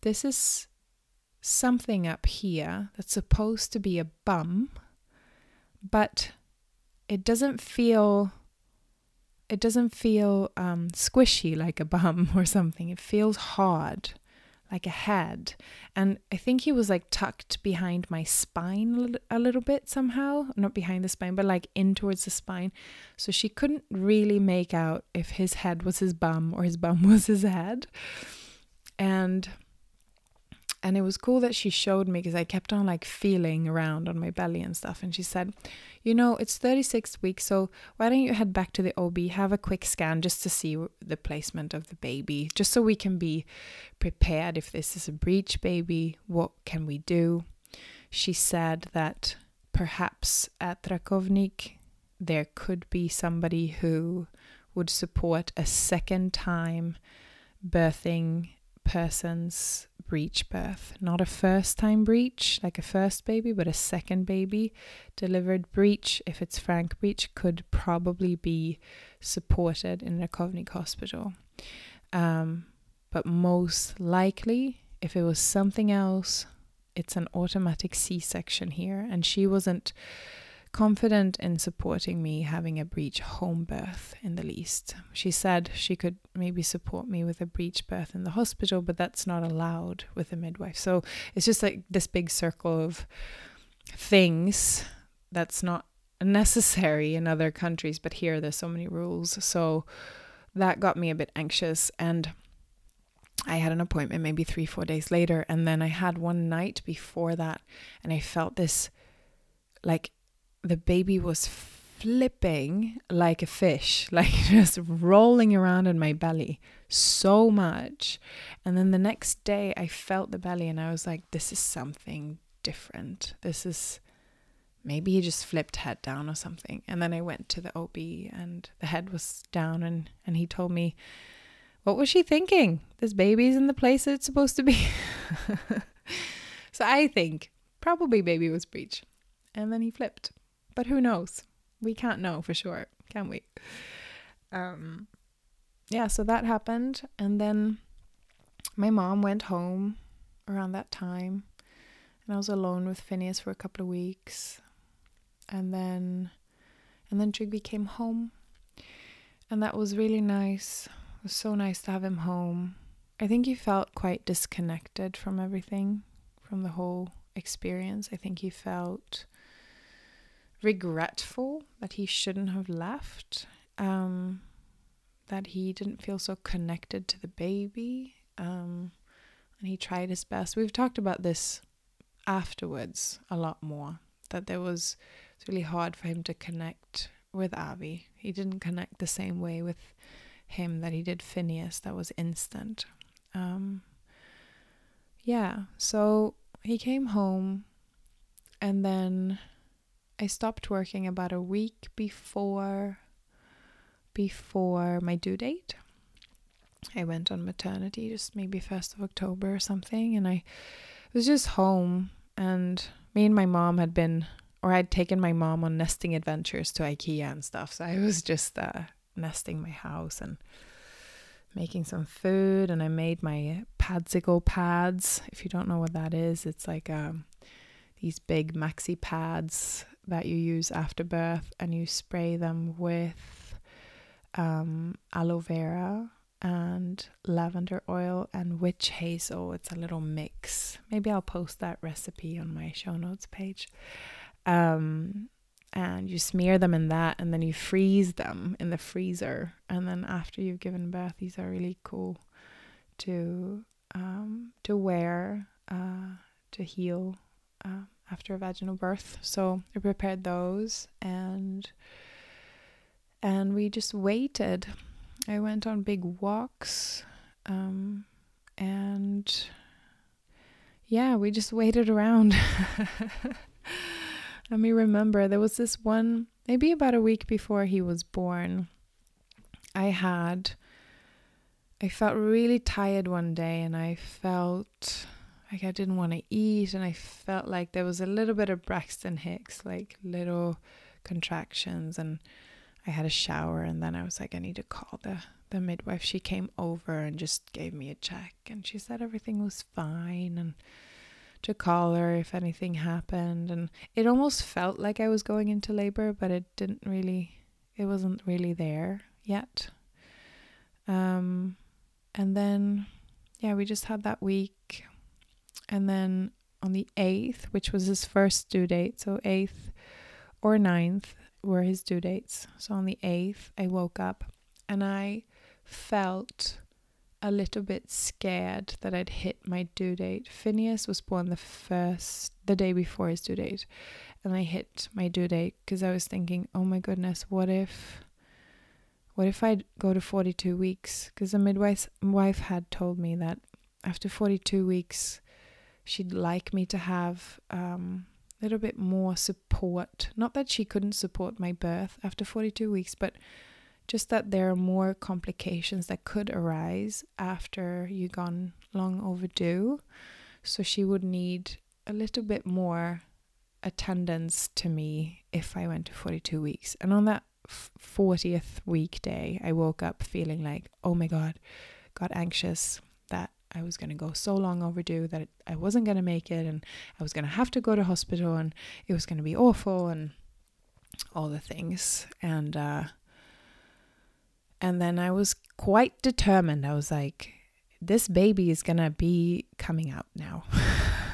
this is something up here that's supposed to be a bum, but it doesn't feel it doesn't feel um, squishy like a bum or something. It feels hard, like a head. And I think he was like tucked behind my spine a little bit somehow. Not behind the spine, but like in towards the spine. So she couldn't really make out if his head was his bum or his bum was his head. And and it was cool that she showed me because I kept on like feeling around on my belly and stuff. And she said, You know, it's 36 weeks, so why don't you head back to the OB, have a quick scan just to see the placement of the baby, just so we can be prepared if this is a breech baby, what can we do? She said that perhaps at Rakovnik there could be somebody who would support a second time birthing person's breech birth. Not a first time breech, like a first baby, but a second baby delivered breech, if it's frank breech, could probably be supported in a Kovnik hospital. Um, but most likely, if it was something else, it's an automatic C section here. And she wasn't confident in supporting me having a breech home birth in the least. She said she could maybe support me with a breech birth in the hospital, but that's not allowed with a midwife. So it's just like this big circle of things that's not necessary in other countries, but here there's so many rules. So that got me a bit anxious and I had an appointment maybe three, four days later. And then I had one night before that, and I felt this like the baby was flipping like a fish, like just rolling around in my belly so much. And then the next day, I felt the belly and I was like, this is something different. This is maybe he just flipped head down or something. And then I went to the OB and the head was down and, and he told me, what was she thinking? This baby's in the place it's supposed to be. so I think probably baby was breech. And then he flipped. But who knows? We can't know for sure, can we? Um, yeah, so that happened. And then my mom went home around that time. And I was alone with Phineas for a couple of weeks. And then and then Trygve came home. And that was really nice. It was so nice to have him home. I think he felt quite disconnected from everything, from the whole experience. I think he felt regretful that he shouldn't have left. Um, that he didn't feel so connected to the baby. Um, and he tried his best. We've talked about this afterwards a lot more. That there was it's really hard for him to connect with Avi. He didn't connect the same way with him that he did Phineas. That was instant. Um, yeah, so he came home, and then I stopped working about a week before before my due date. I went on maternity just maybe 1st of October or something and I was just home and me and my mom had been or I'd taken my mom on nesting adventures to IKEA and stuff. So I was just uh, nesting my house and making some food and I made my Padsicle pads. If you don't know what that is, it's like um, these big maxi pads that you use after birth and you spray them with um, aloe vera and lavender oil and witch hazel. It's a little mix. Maybe I'll post that recipe on my show notes page. Um, and you smear them in that and then you freeze them in the freezer. And then after you've given birth, these are really cool to um, to wear uh, to heal uh, after a vaginal birth. So I prepared those and and we just waited. I went on big walks, um, and yeah, we just waited around. Let me remember there was this one, maybe about a week before he was born. I had, I felt really tired one day, and I felt like I didn't want to eat, and I felt like there was a little bit of Braxton Hicks, like little contractions, and I had a shower and then I was like, I need to call the, the midwife. She came over and just gave me a check and she said everything was fine and to call her if anything happened. And it almost felt like I was going into labor, but it didn't really, it wasn't really there yet. Um, and then, yeah, we just had that week. And then on the 8th, which was his first due date, so 8th or 9th, were his due dates. So on the 8th, I woke up and I felt a little bit scared that I'd hit my due date. Phineas was born the first, the day before his due date, and I hit my due date because I was thinking, oh my goodness, what if, what if I go to 42 weeks? Because the midwife wife had told me that after 42 weeks, she'd like me to have um, a little bit more support. Not that she couldn't support my birth after 42 weeks, but just that there are more complications that could arise after you've gone long overdue. So she would need a little bit more attendance to me if I went to 42 weeks. And on that 40th weekday, I woke up feeling like, oh my God, got anxious I was going to go so long overdue that I wasn't going to make it and I was going to have to go to hospital and it was going to be awful and all the things and uh and then I was quite determined. I was like this baby is going to be coming out now.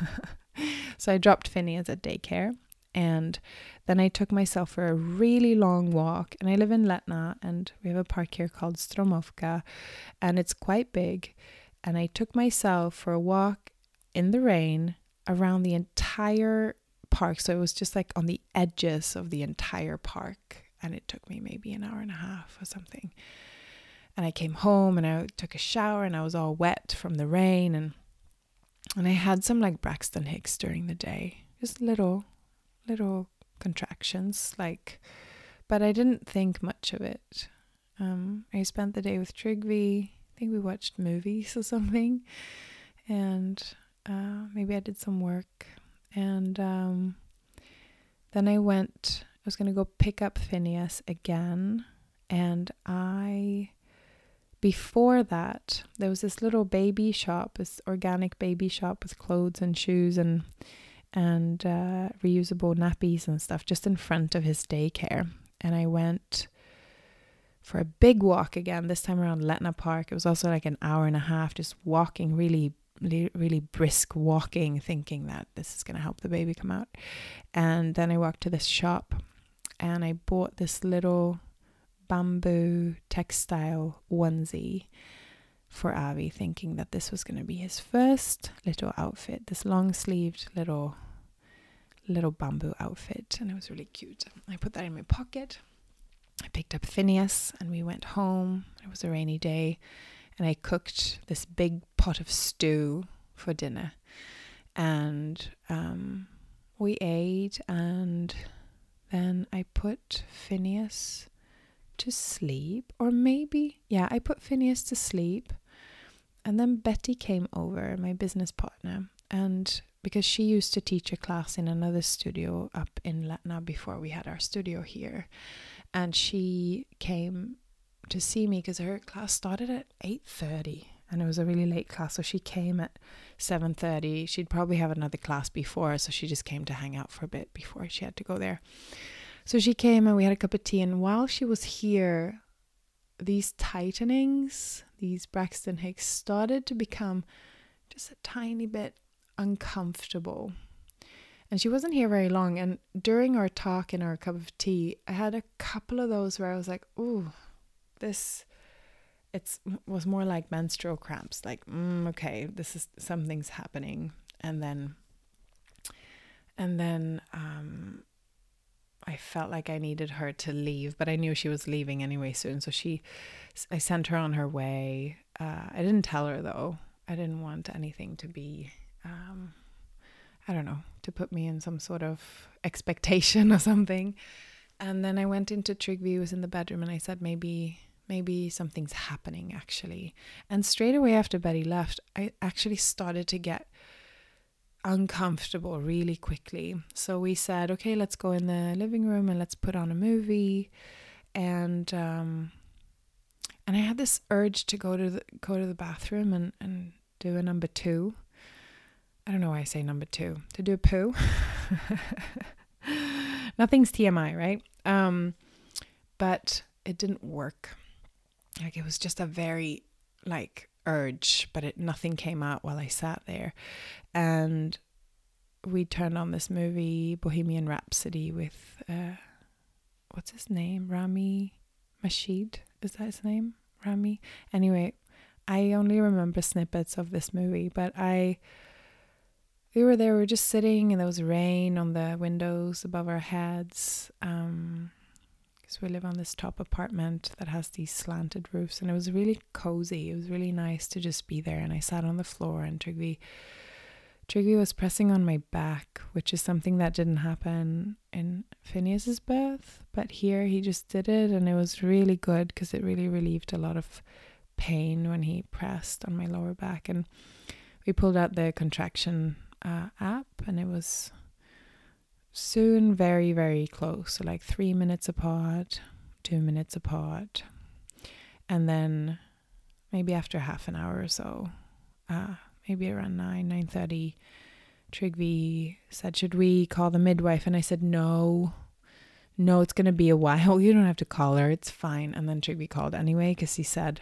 so I dropped Phineas at daycare and then I took myself for a really long walk. And I live in Letna, and we have a park here called Stromovka, and it's quite big and I took myself for a walk in the rain around the entire park. So it was just like on the edges of the entire park. And it took me maybe an hour and a half or something. And I came home and I took a shower and I was all wet from the rain and and I had some like Braxton Hicks during the day. Just little little contractions like but I didn't think much of it. Um, I spent the day with Trygve I think we watched movies or something, and uh, maybe I did some work, and um, then I went. I was gonna go pick up Phineas again, and I before that, there was this little baby shop, this organic baby shop with clothes and shoes and and uh, reusable nappies and stuff just in front of his daycare. And I went for a big walk again, this time around Letna Park. It was also like an hour and a half just walking, really, really brisk walking, thinking that this is going to help the baby come out. And then I walked to this shop and I bought this little bamboo textile onesie for Avi, thinking that this was going to be his first little outfit, this long sleeved little little bamboo outfit, and it was really cute. I put that in my pocket. I picked up Phineas and we went home. It was a rainy day, and I cooked this big pot of stew for dinner, and um, we ate, and then I put Phineas to sleep, or maybe, yeah, I put Phineas to sleep. And then Betty came over, my business partner, and because she used to teach a class in another studio up in Letna before we had our studio here, and she came to see me because her class started at 8:30 and it was a really late class so she came at 7:30 she'd probably have another class before so she just came to hang out for a bit before she had to go there so she came and we had a cup of tea. And while she was here, these tightenings, these Braxton Hicks, started to become just a tiny bit uncomfortable. And she wasn't here very long. And during our talk and our cup of tea, I had a couple of those where I was like, "Ooh, this." It's was more like menstrual cramps. Like, mm, okay, this is something's happening, and then, and then, um, I felt like I needed her to leave, but I knew she was leaving anyway soon. So she, I sent her on her way. Uh, I didn't tell her though. I didn't want anything to be, um, I don't know, to put me in some sort of expectation or something. And then I went into Trygve, was in the bedroom, and I said, maybe, maybe something's happening actually. And straight away after Betty left, I actually started to get uncomfortable really quickly. So we said, okay, let's go in the living room and let's put on a movie. And um, and I had this urge to go to the go to the bathroom and, and do a number two. I don't know why I say number two. To do a poo. Nothing's TMI, right? Um, but it didn't work. Like it was just a very like urge, but it nothing came out while I sat there. And we turned on this movie, Bohemian Rhapsody, with uh, what's his name? Rami Mashid. Is that his name? Rami? Anyway, I only remember snippets of this movie, but I we were there, we were just sitting and there was rain on the windows above our heads. Um because we live on this top apartment that has these slanted roofs and it was really cozy. It was really nice to just be there and I sat on the floor and Trygve Trygve was pressing on my back, which is something that didn't happen in Phineas's birth, but here he just did it and it was really good because it really relieved a lot of pain when he pressed on my lower back and we pulled out the contraction uh, app and it was soon very, very close. So, like three minutes apart, two minutes apart. And then maybe after half an hour or so, uh, maybe around 9, 9.30, Trygve said, should we call the midwife? And I said, no, no, it's going to be a while. You don't have to call her. It's fine. And then Trygve called anyway because he said,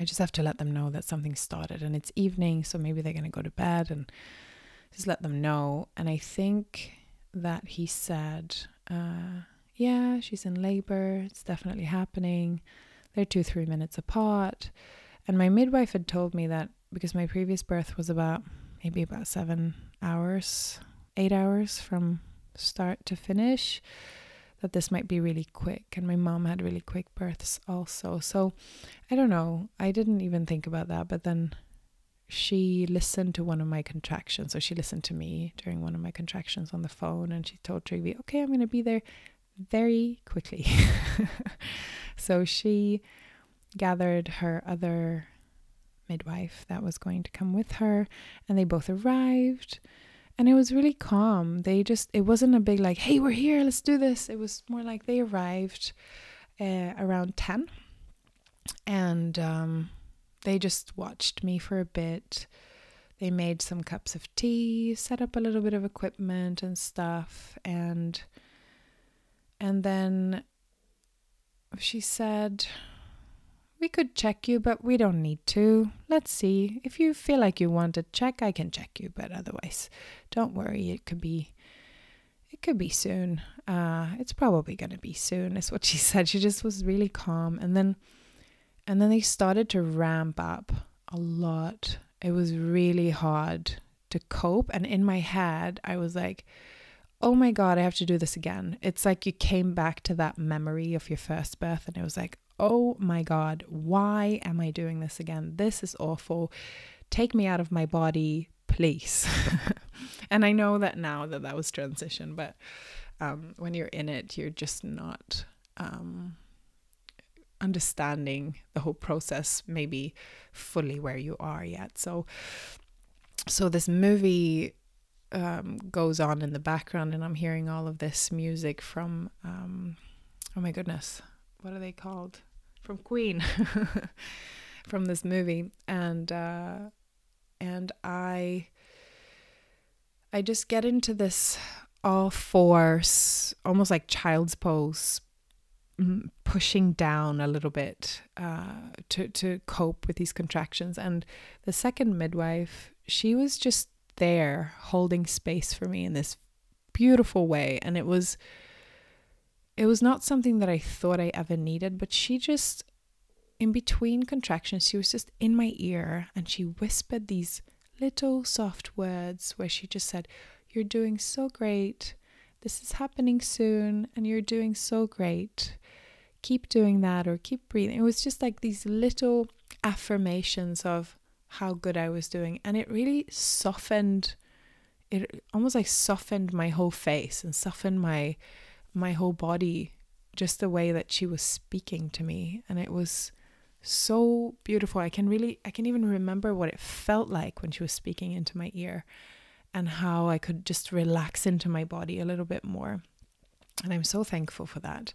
I just have to let them know that something started and it's evening. So maybe they're going to go to bed and just let them know. And I think that he said, uh, Yeah, she's in labor. It's definitely happening. They're two, three minutes apart. And my midwife had told me that because my previous birth was about maybe about seven hours, eight hours from start to finish, that this might be really quick. And my mom had really quick births also. So I don't know. I didn't even think about that. But then she listened to one of my contractions. So she listened to me during one of my contractions on the phone and she told Trygve, okay, I'm going to be there very quickly. so she gathered her other midwife that was going to come with her and they both arrived and it was really calm. They just, it wasn't a big like, hey, we're here, let's do this. It was more like they arrived uh, around 10 and um, they just watched me for a bit. They made some cups of tea, set up a little bit of equipment and stuff, and and then she said, We could check you, but we don't need to. Let's see. If you feel like you want to check, I can check you, but otherwise, don't worry. It could be. It could be soon. Uh, it's probably going to be soon, is what she said. She just was really calm. And then, and then they started to ramp up a lot. It was really hard to cope. And in my head, I was like, oh my God, I have to do this again. It's like you came back to that memory of your first birth and it was like, oh my God, why am I doing this again? This is awful. Take me out of my body, please. and I know that now that that was transition, but um, when you're in it, you're just not um, understanding the whole process, maybe fully where you are yet. So, so this movie um, goes on in the background, and I'm hearing all of this music from, um, oh my goodness, what are they called? From Queen, from this movie, and uh, and I, I just get into this all fours, almost like child's pose, pushing down a little bit uh, to to cope with these contractions. And the second midwife, she was just there holding space for me in this beautiful way and it was it was not something that I thought I ever needed but she just in between contractions she was just in my ear and she whispered these little soft words where she just said you're doing so great this is happening soon and you're doing so great keep doing that or keep breathing it was just like these little affirmations of how good I was doing. And it really softened it almost like softened my whole face and softened my my whole body just the way that she was speaking to me and it was so beautiful i can really i can even remember what it felt like when she was speaking into my ear and how i could just relax into my body a little bit more and i'm so thankful for that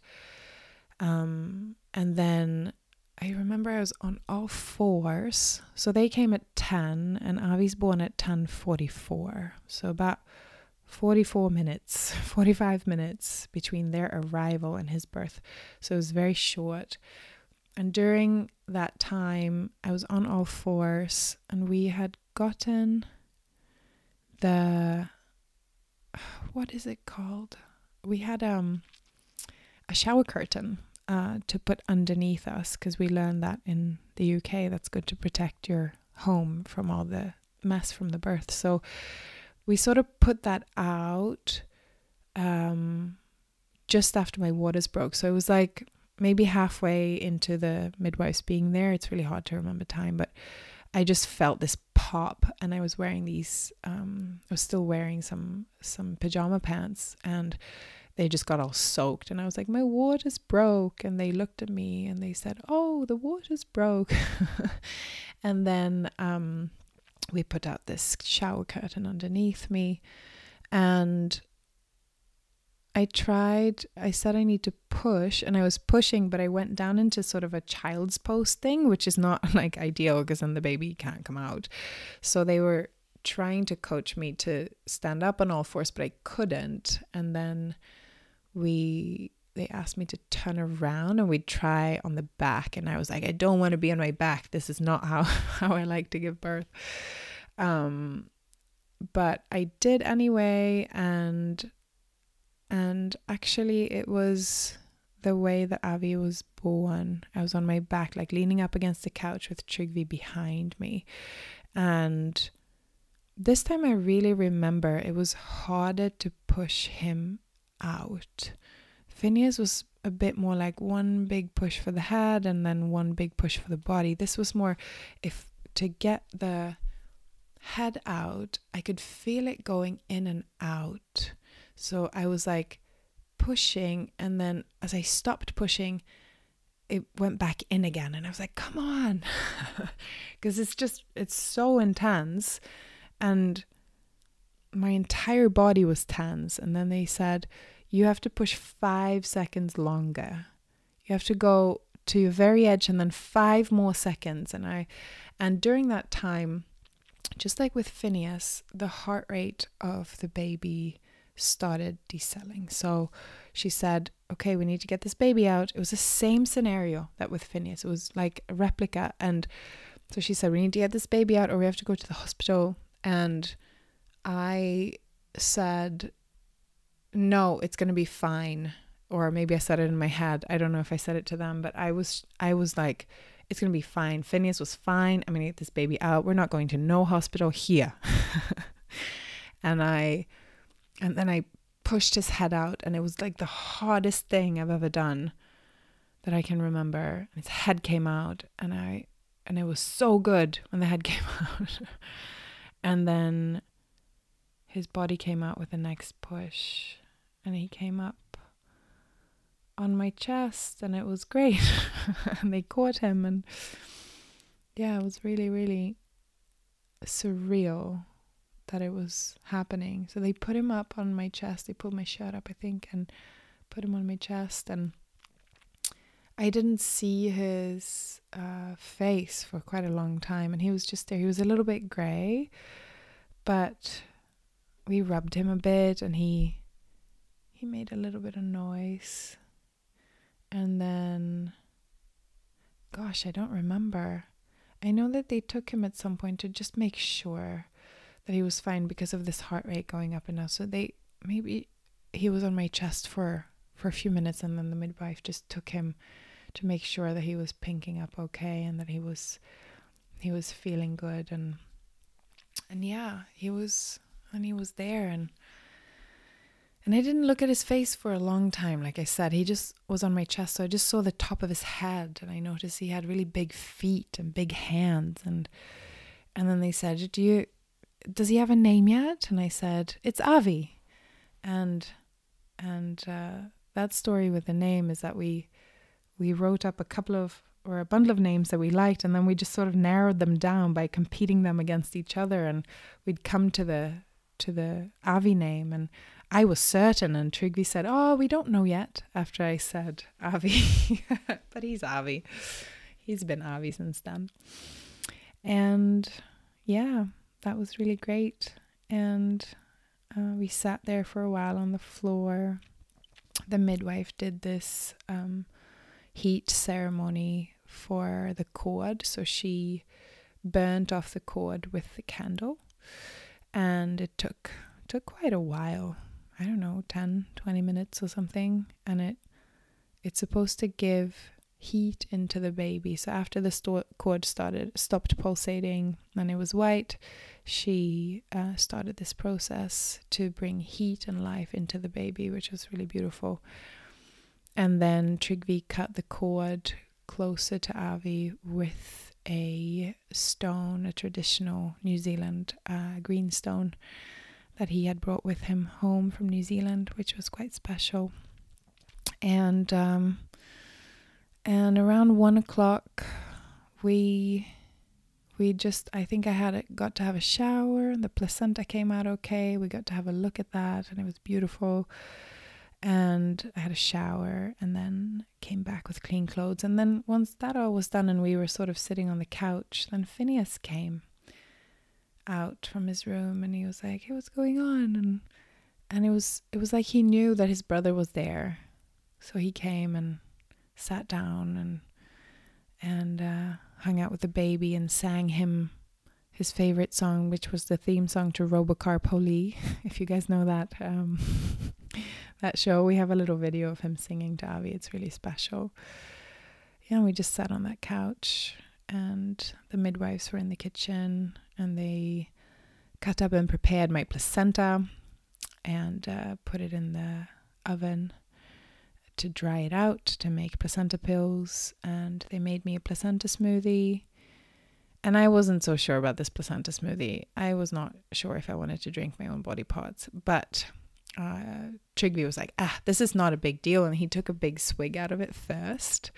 um, and then I remember I was on all fours. So they came at 10 and Avi's born at 10:44. So about 44 minutes, 45 minutes between their arrival and his birth. So it was very short. And during that time, I was on all fours and we had gotten the what is it called? We had um a shower curtain uh, to put underneath us because we learned that in the UK that's good to protect your home from all the mess from the birth. So we sort of put that out um, just after my waters broke. So it was like maybe halfway into the midwives being there. It's really hard to remember time, but I just felt this pop, and I was wearing these. Um, I was still wearing some some pajama pants, and they just got all soaked. And I was like, my water's broke. And they looked at me and they said, oh, the water's broke. and then um, we put out this shower curtain underneath me. And I tried, I said I need to push, and I was pushing, but I went down into sort of a child's pose thing, which is not like ideal because then the baby can't come out. So they were trying to coach me to stand up on all fours, but I couldn't. And then we they asked me to turn around and we'd try on the back and I was like I don't want to be on my back. This is not how how I like to give birth. Um but I did anyway and and actually it was the way that Avi was born. I was on my back like leaning up against the couch with Trygve behind me. And this time I really remember it was harder to push him out. Phineas was a bit more like one big push for the head and then one big push for the body. This was more if to get the head out, I could feel it going in and out. So I was like pushing, and then as I stopped pushing, it went back in again. And I was like, come on. Because it's just, it's so intense. And my entire body was tense. And then they said, you have to push five seconds longer. You have to go to your very edge and then five more seconds. And I and during that time just like with Phineas the heart rate of the baby started decelerating so she said okay we need to get this baby out. It was the same scenario that with Phineas. It was like a replica. And so she said we need to get this baby out or we have to go to the hospital. And I said no it's going to be fine or maybe I said it in my head. I don't know if I said it to them, but I was I was like, it's gonna be fine. Phineas was fine. I'm gonna get this baby out. We're not going to no hospital here. and I and then I pushed his head out and it was like the hardest thing I've ever done that I can remember. And his head came out and I and it was so good when the head came out. and then his body came out with the next push and he came up on my chest and it was great. and they caught him and yeah, it was really, really surreal that it was happening. So they put him up on my chest. They pulled my shirt up, I think, and put him on my chest. And I didn't see his uh, face for quite a long time. And he was just there. He was a little bit grey, but we rubbed him a bit and he he made a little bit of noise and then, gosh, I don't remember. I know that they took him at some point to just make sure that he was fine because of this heart rate going up and down. So they maybe he was on my chest for for a few minutes, and then the midwife just took him to make sure that he was pinking up okay and that he was he was feeling good and and yeah, he was and he was there and and I didn't look at his face for a long time. Like I said, he just was on my chest. So I just saw the top of his head and I noticed he had really big feet and big hands. And and then they said, Do you does he have a name yet? And I said, It's Avi. And and uh, that story with the name is that we we wrote up a couple of or a bundle of names that we liked and then we just sort of narrowed them down by competing them against each other and we'd come to the to the Avi name and I was certain, and Trygve said, Oh, we don't know yet, after I said Avi. but he's Avi. He's been Avi since then. And yeah, that was really great. And uh, we sat there for a while on the floor. The midwife did this um, heat ceremony for the cord. So she burnt off the cord with the candle. And it took took quite a while I don't know, 10, 20 minutes or something. And it it's supposed to give heat into the baby. So after the sto- cord started stopped pulsating and it was white, she uh, started this process to bring heat and life into the baby, which was really beautiful. And then Trygve cut the cord closer to Avi with a stone, a traditional New Zealand uh, green stone that he had brought with him home from New Zealand, which was quite special. And um, and around one o'clock, we we just I think I had got to have a shower, and the placenta came out okay. We got to have a look at that, and it was beautiful. And I had a shower, and then came back with clean clothes. And then once that all was done, and we were sort of sitting on the couch, then Phineas came out from his room and he was like, "Hey, what's going on?" and and it was it was like he knew that his brother was there. So he came and sat down and and uh, hung out with the baby and sang him his favorite song, which was the theme song to Robocar Poly. if you guys know that um, that show, we have a little video of him singing to Avi. It's really special. Yeah, we just sat on that couch, and the midwives were in the kitchen, and they cut up and prepared my placenta and uh, put it in the oven to dry it out to make placenta pills and they made me a placenta smoothie and I wasn't so sure about this placenta smoothie. I was not sure if I wanted to drink my own body parts, but uh, Trygve was like, "Ah, this is not a big deal," and he took a big swig out of it first.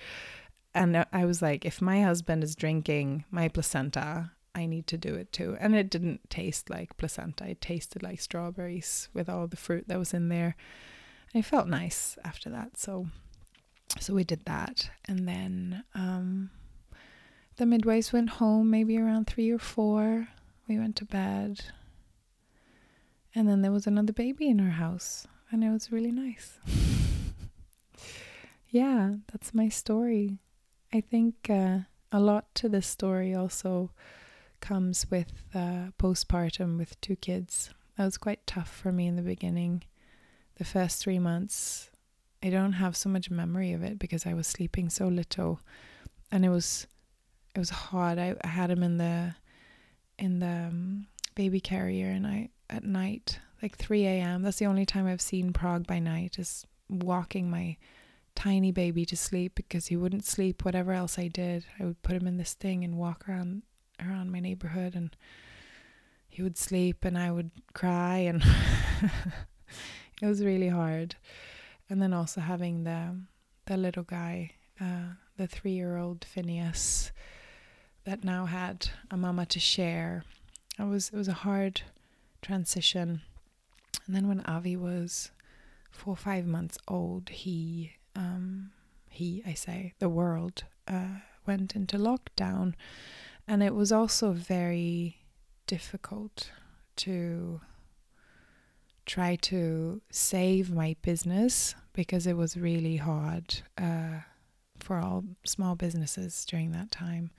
And I was like, if my husband is drinking my placenta, I need to do it too. And it didn't taste like placenta. It tasted like strawberries with all the fruit that was in there. And it felt nice after that. So so we did that. And then um, the midwives went home maybe around three or four. We went to bed. And then there was another baby in our house, and it was really nice. yeah, that's my story. I think uh, a lot to this story also comes with uh, postpartum with two kids. That was quite tough for me in the beginning. The first three months, I don't have so much memory of it because I was sleeping so little, and it was it was hard. I, I had him in the in the um, baby carrier, and I at night like 3 a.m. That's the only time I've seen Prague by night is walking my tiny baby to sleep because he wouldn't sleep whatever else I did. I would put him in this thing and walk around around my neighborhood and he would sleep and I would cry and it was really hard. And then also having the the little guy, uh, the three year old Phineas that now had a mama to share. It was it was a hard transition. And then when Avi was four or five months old, he um, he I say the world uh, went into lockdown, and it was also very difficult to try to save my business because it was really hard uh, for all small businesses during that time.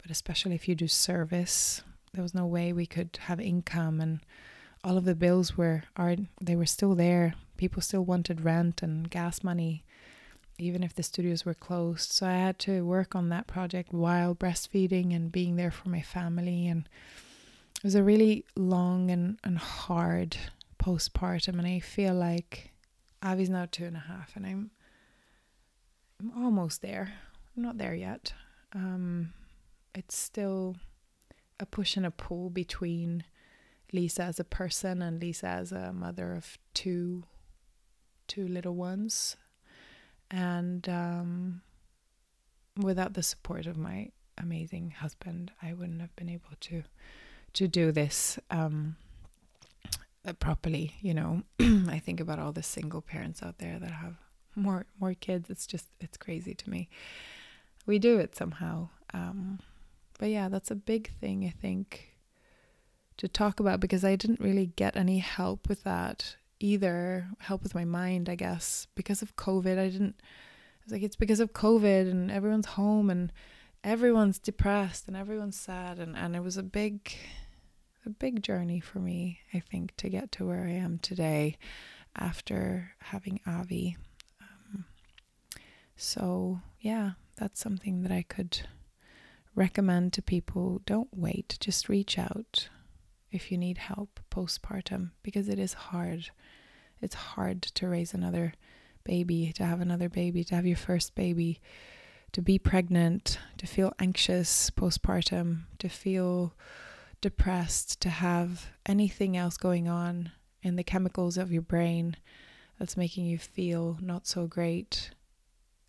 But especially if you do service, there was no way we could have income, and all of the bills were are they were still there. People still wanted rent and gas money, even if the studios were closed. So I had to work on that project while breastfeeding and being there for my family and it was a really long and, and hard postpartum and I feel like Avi's now two and a half and I'm I'm almost there. I'm not there yet. Um it's still a push and a pull between Lisa as a person and Lisa as a mother of two two little ones. And um without the support of my amazing husband, I wouldn't have been able to to do this um, uh, properly. You know, I think about all the single parents out there that have more more kids. It's just it's crazy to me. We do it somehow, um, but yeah, that's a big thing I think to talk about because I didn't really get any help with that either. Help with my mind, I guess, because of COVID. I didn't. I was like, it's because of COVID and everyone's home and everyone's depressed and everyone's sad and, and it was a big a big journey for me, I think, to get to where I am today after having Avi. Um, so, yeah, that's something that I could recommend to people. Don't wait, just reach out if you need help postpartum because it is hard. It's hard to raise another baby, to have another baby, to have your first baby, to be pregnant, to feel anxious postpartum, to feel depressed, to have anything else going on in the chemicals of your brain that's making you feel not so great.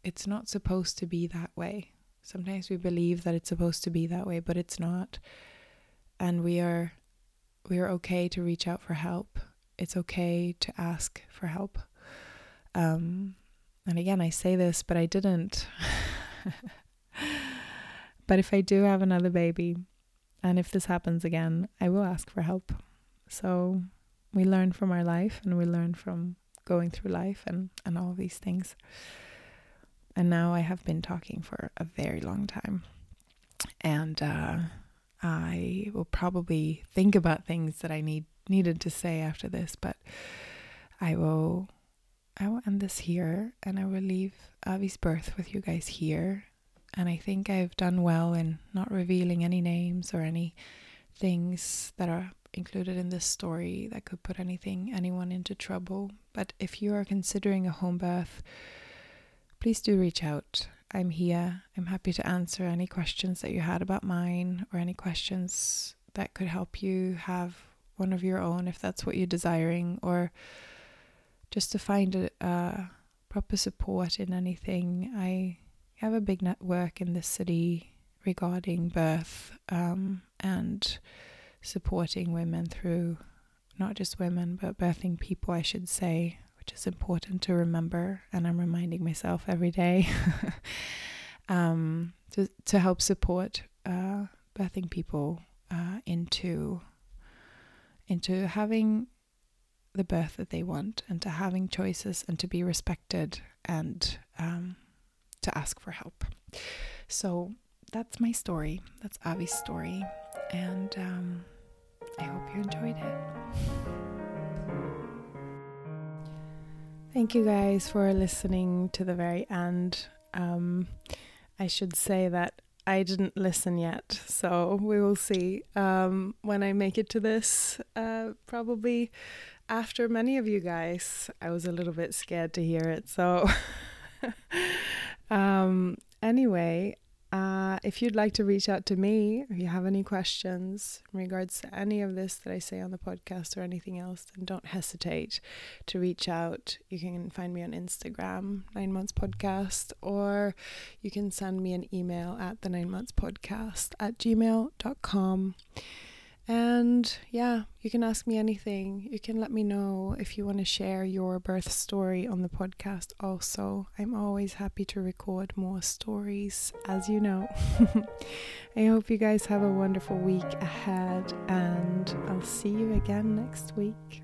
It's not supposed to be that way. Sometimes we believe that it's supposed to be that way, but it's not. And we are we are okay to reach out for help. It's okay to ask for help. Um, and again, I say this, but I didn't. but if I do have another baby, and if this happens again, I will ask for help. So we learn from our life and we learn from going through life and, and all these things. And now I have been talking for a very long time. And uh, I will probably think about things that I need needed to say after this, but I will I will end this here and I will leave Avi's birth with you guys here and I think I've done well in not revealing any names or any things that are included in this story that could put anything anyone into trouble. But if you are considering a home birth, please do reach out. I'm here. I'm happy to answer any questions that you had about mine or any questions that could help you have one of your own if that's what you're desiring or just to find a, a proper support in anything. I have a big network in the city regarding birth um, and supporting women through not just women but birthing people, I should say, which is important to remember, and I'm reminding myself every day um, to to help support uh, birthing people uh, into into having the birth that they want and to having choices and to be respected and um, to ask for help. So that's my story. That's Avi's story. And um, I hope you enjoyed it. Thank you guys for listening to the very end. Um, I should say that I didn't listen yet, so we will see um, when I make it to this. Uh, probably after many of you guys, I was a little bit scared to hear it. So, um, anyway, uh, if you'd like to reach out to me, if you have any questions in regards to any of this that I say on the podcast or anything else, then don't hesitate to reach out. You can find me on Instagram, Nine Months Podcast, or you can send me an email at the Nine Months Podcast at gmail.com. And yeah, you can ask me anything. You can let me know if you want to share your birth story on the podcast, also. I'm always happy to record more stories, as you know. I hope you guys have a wonderful week ahead, and I'll see you again next week.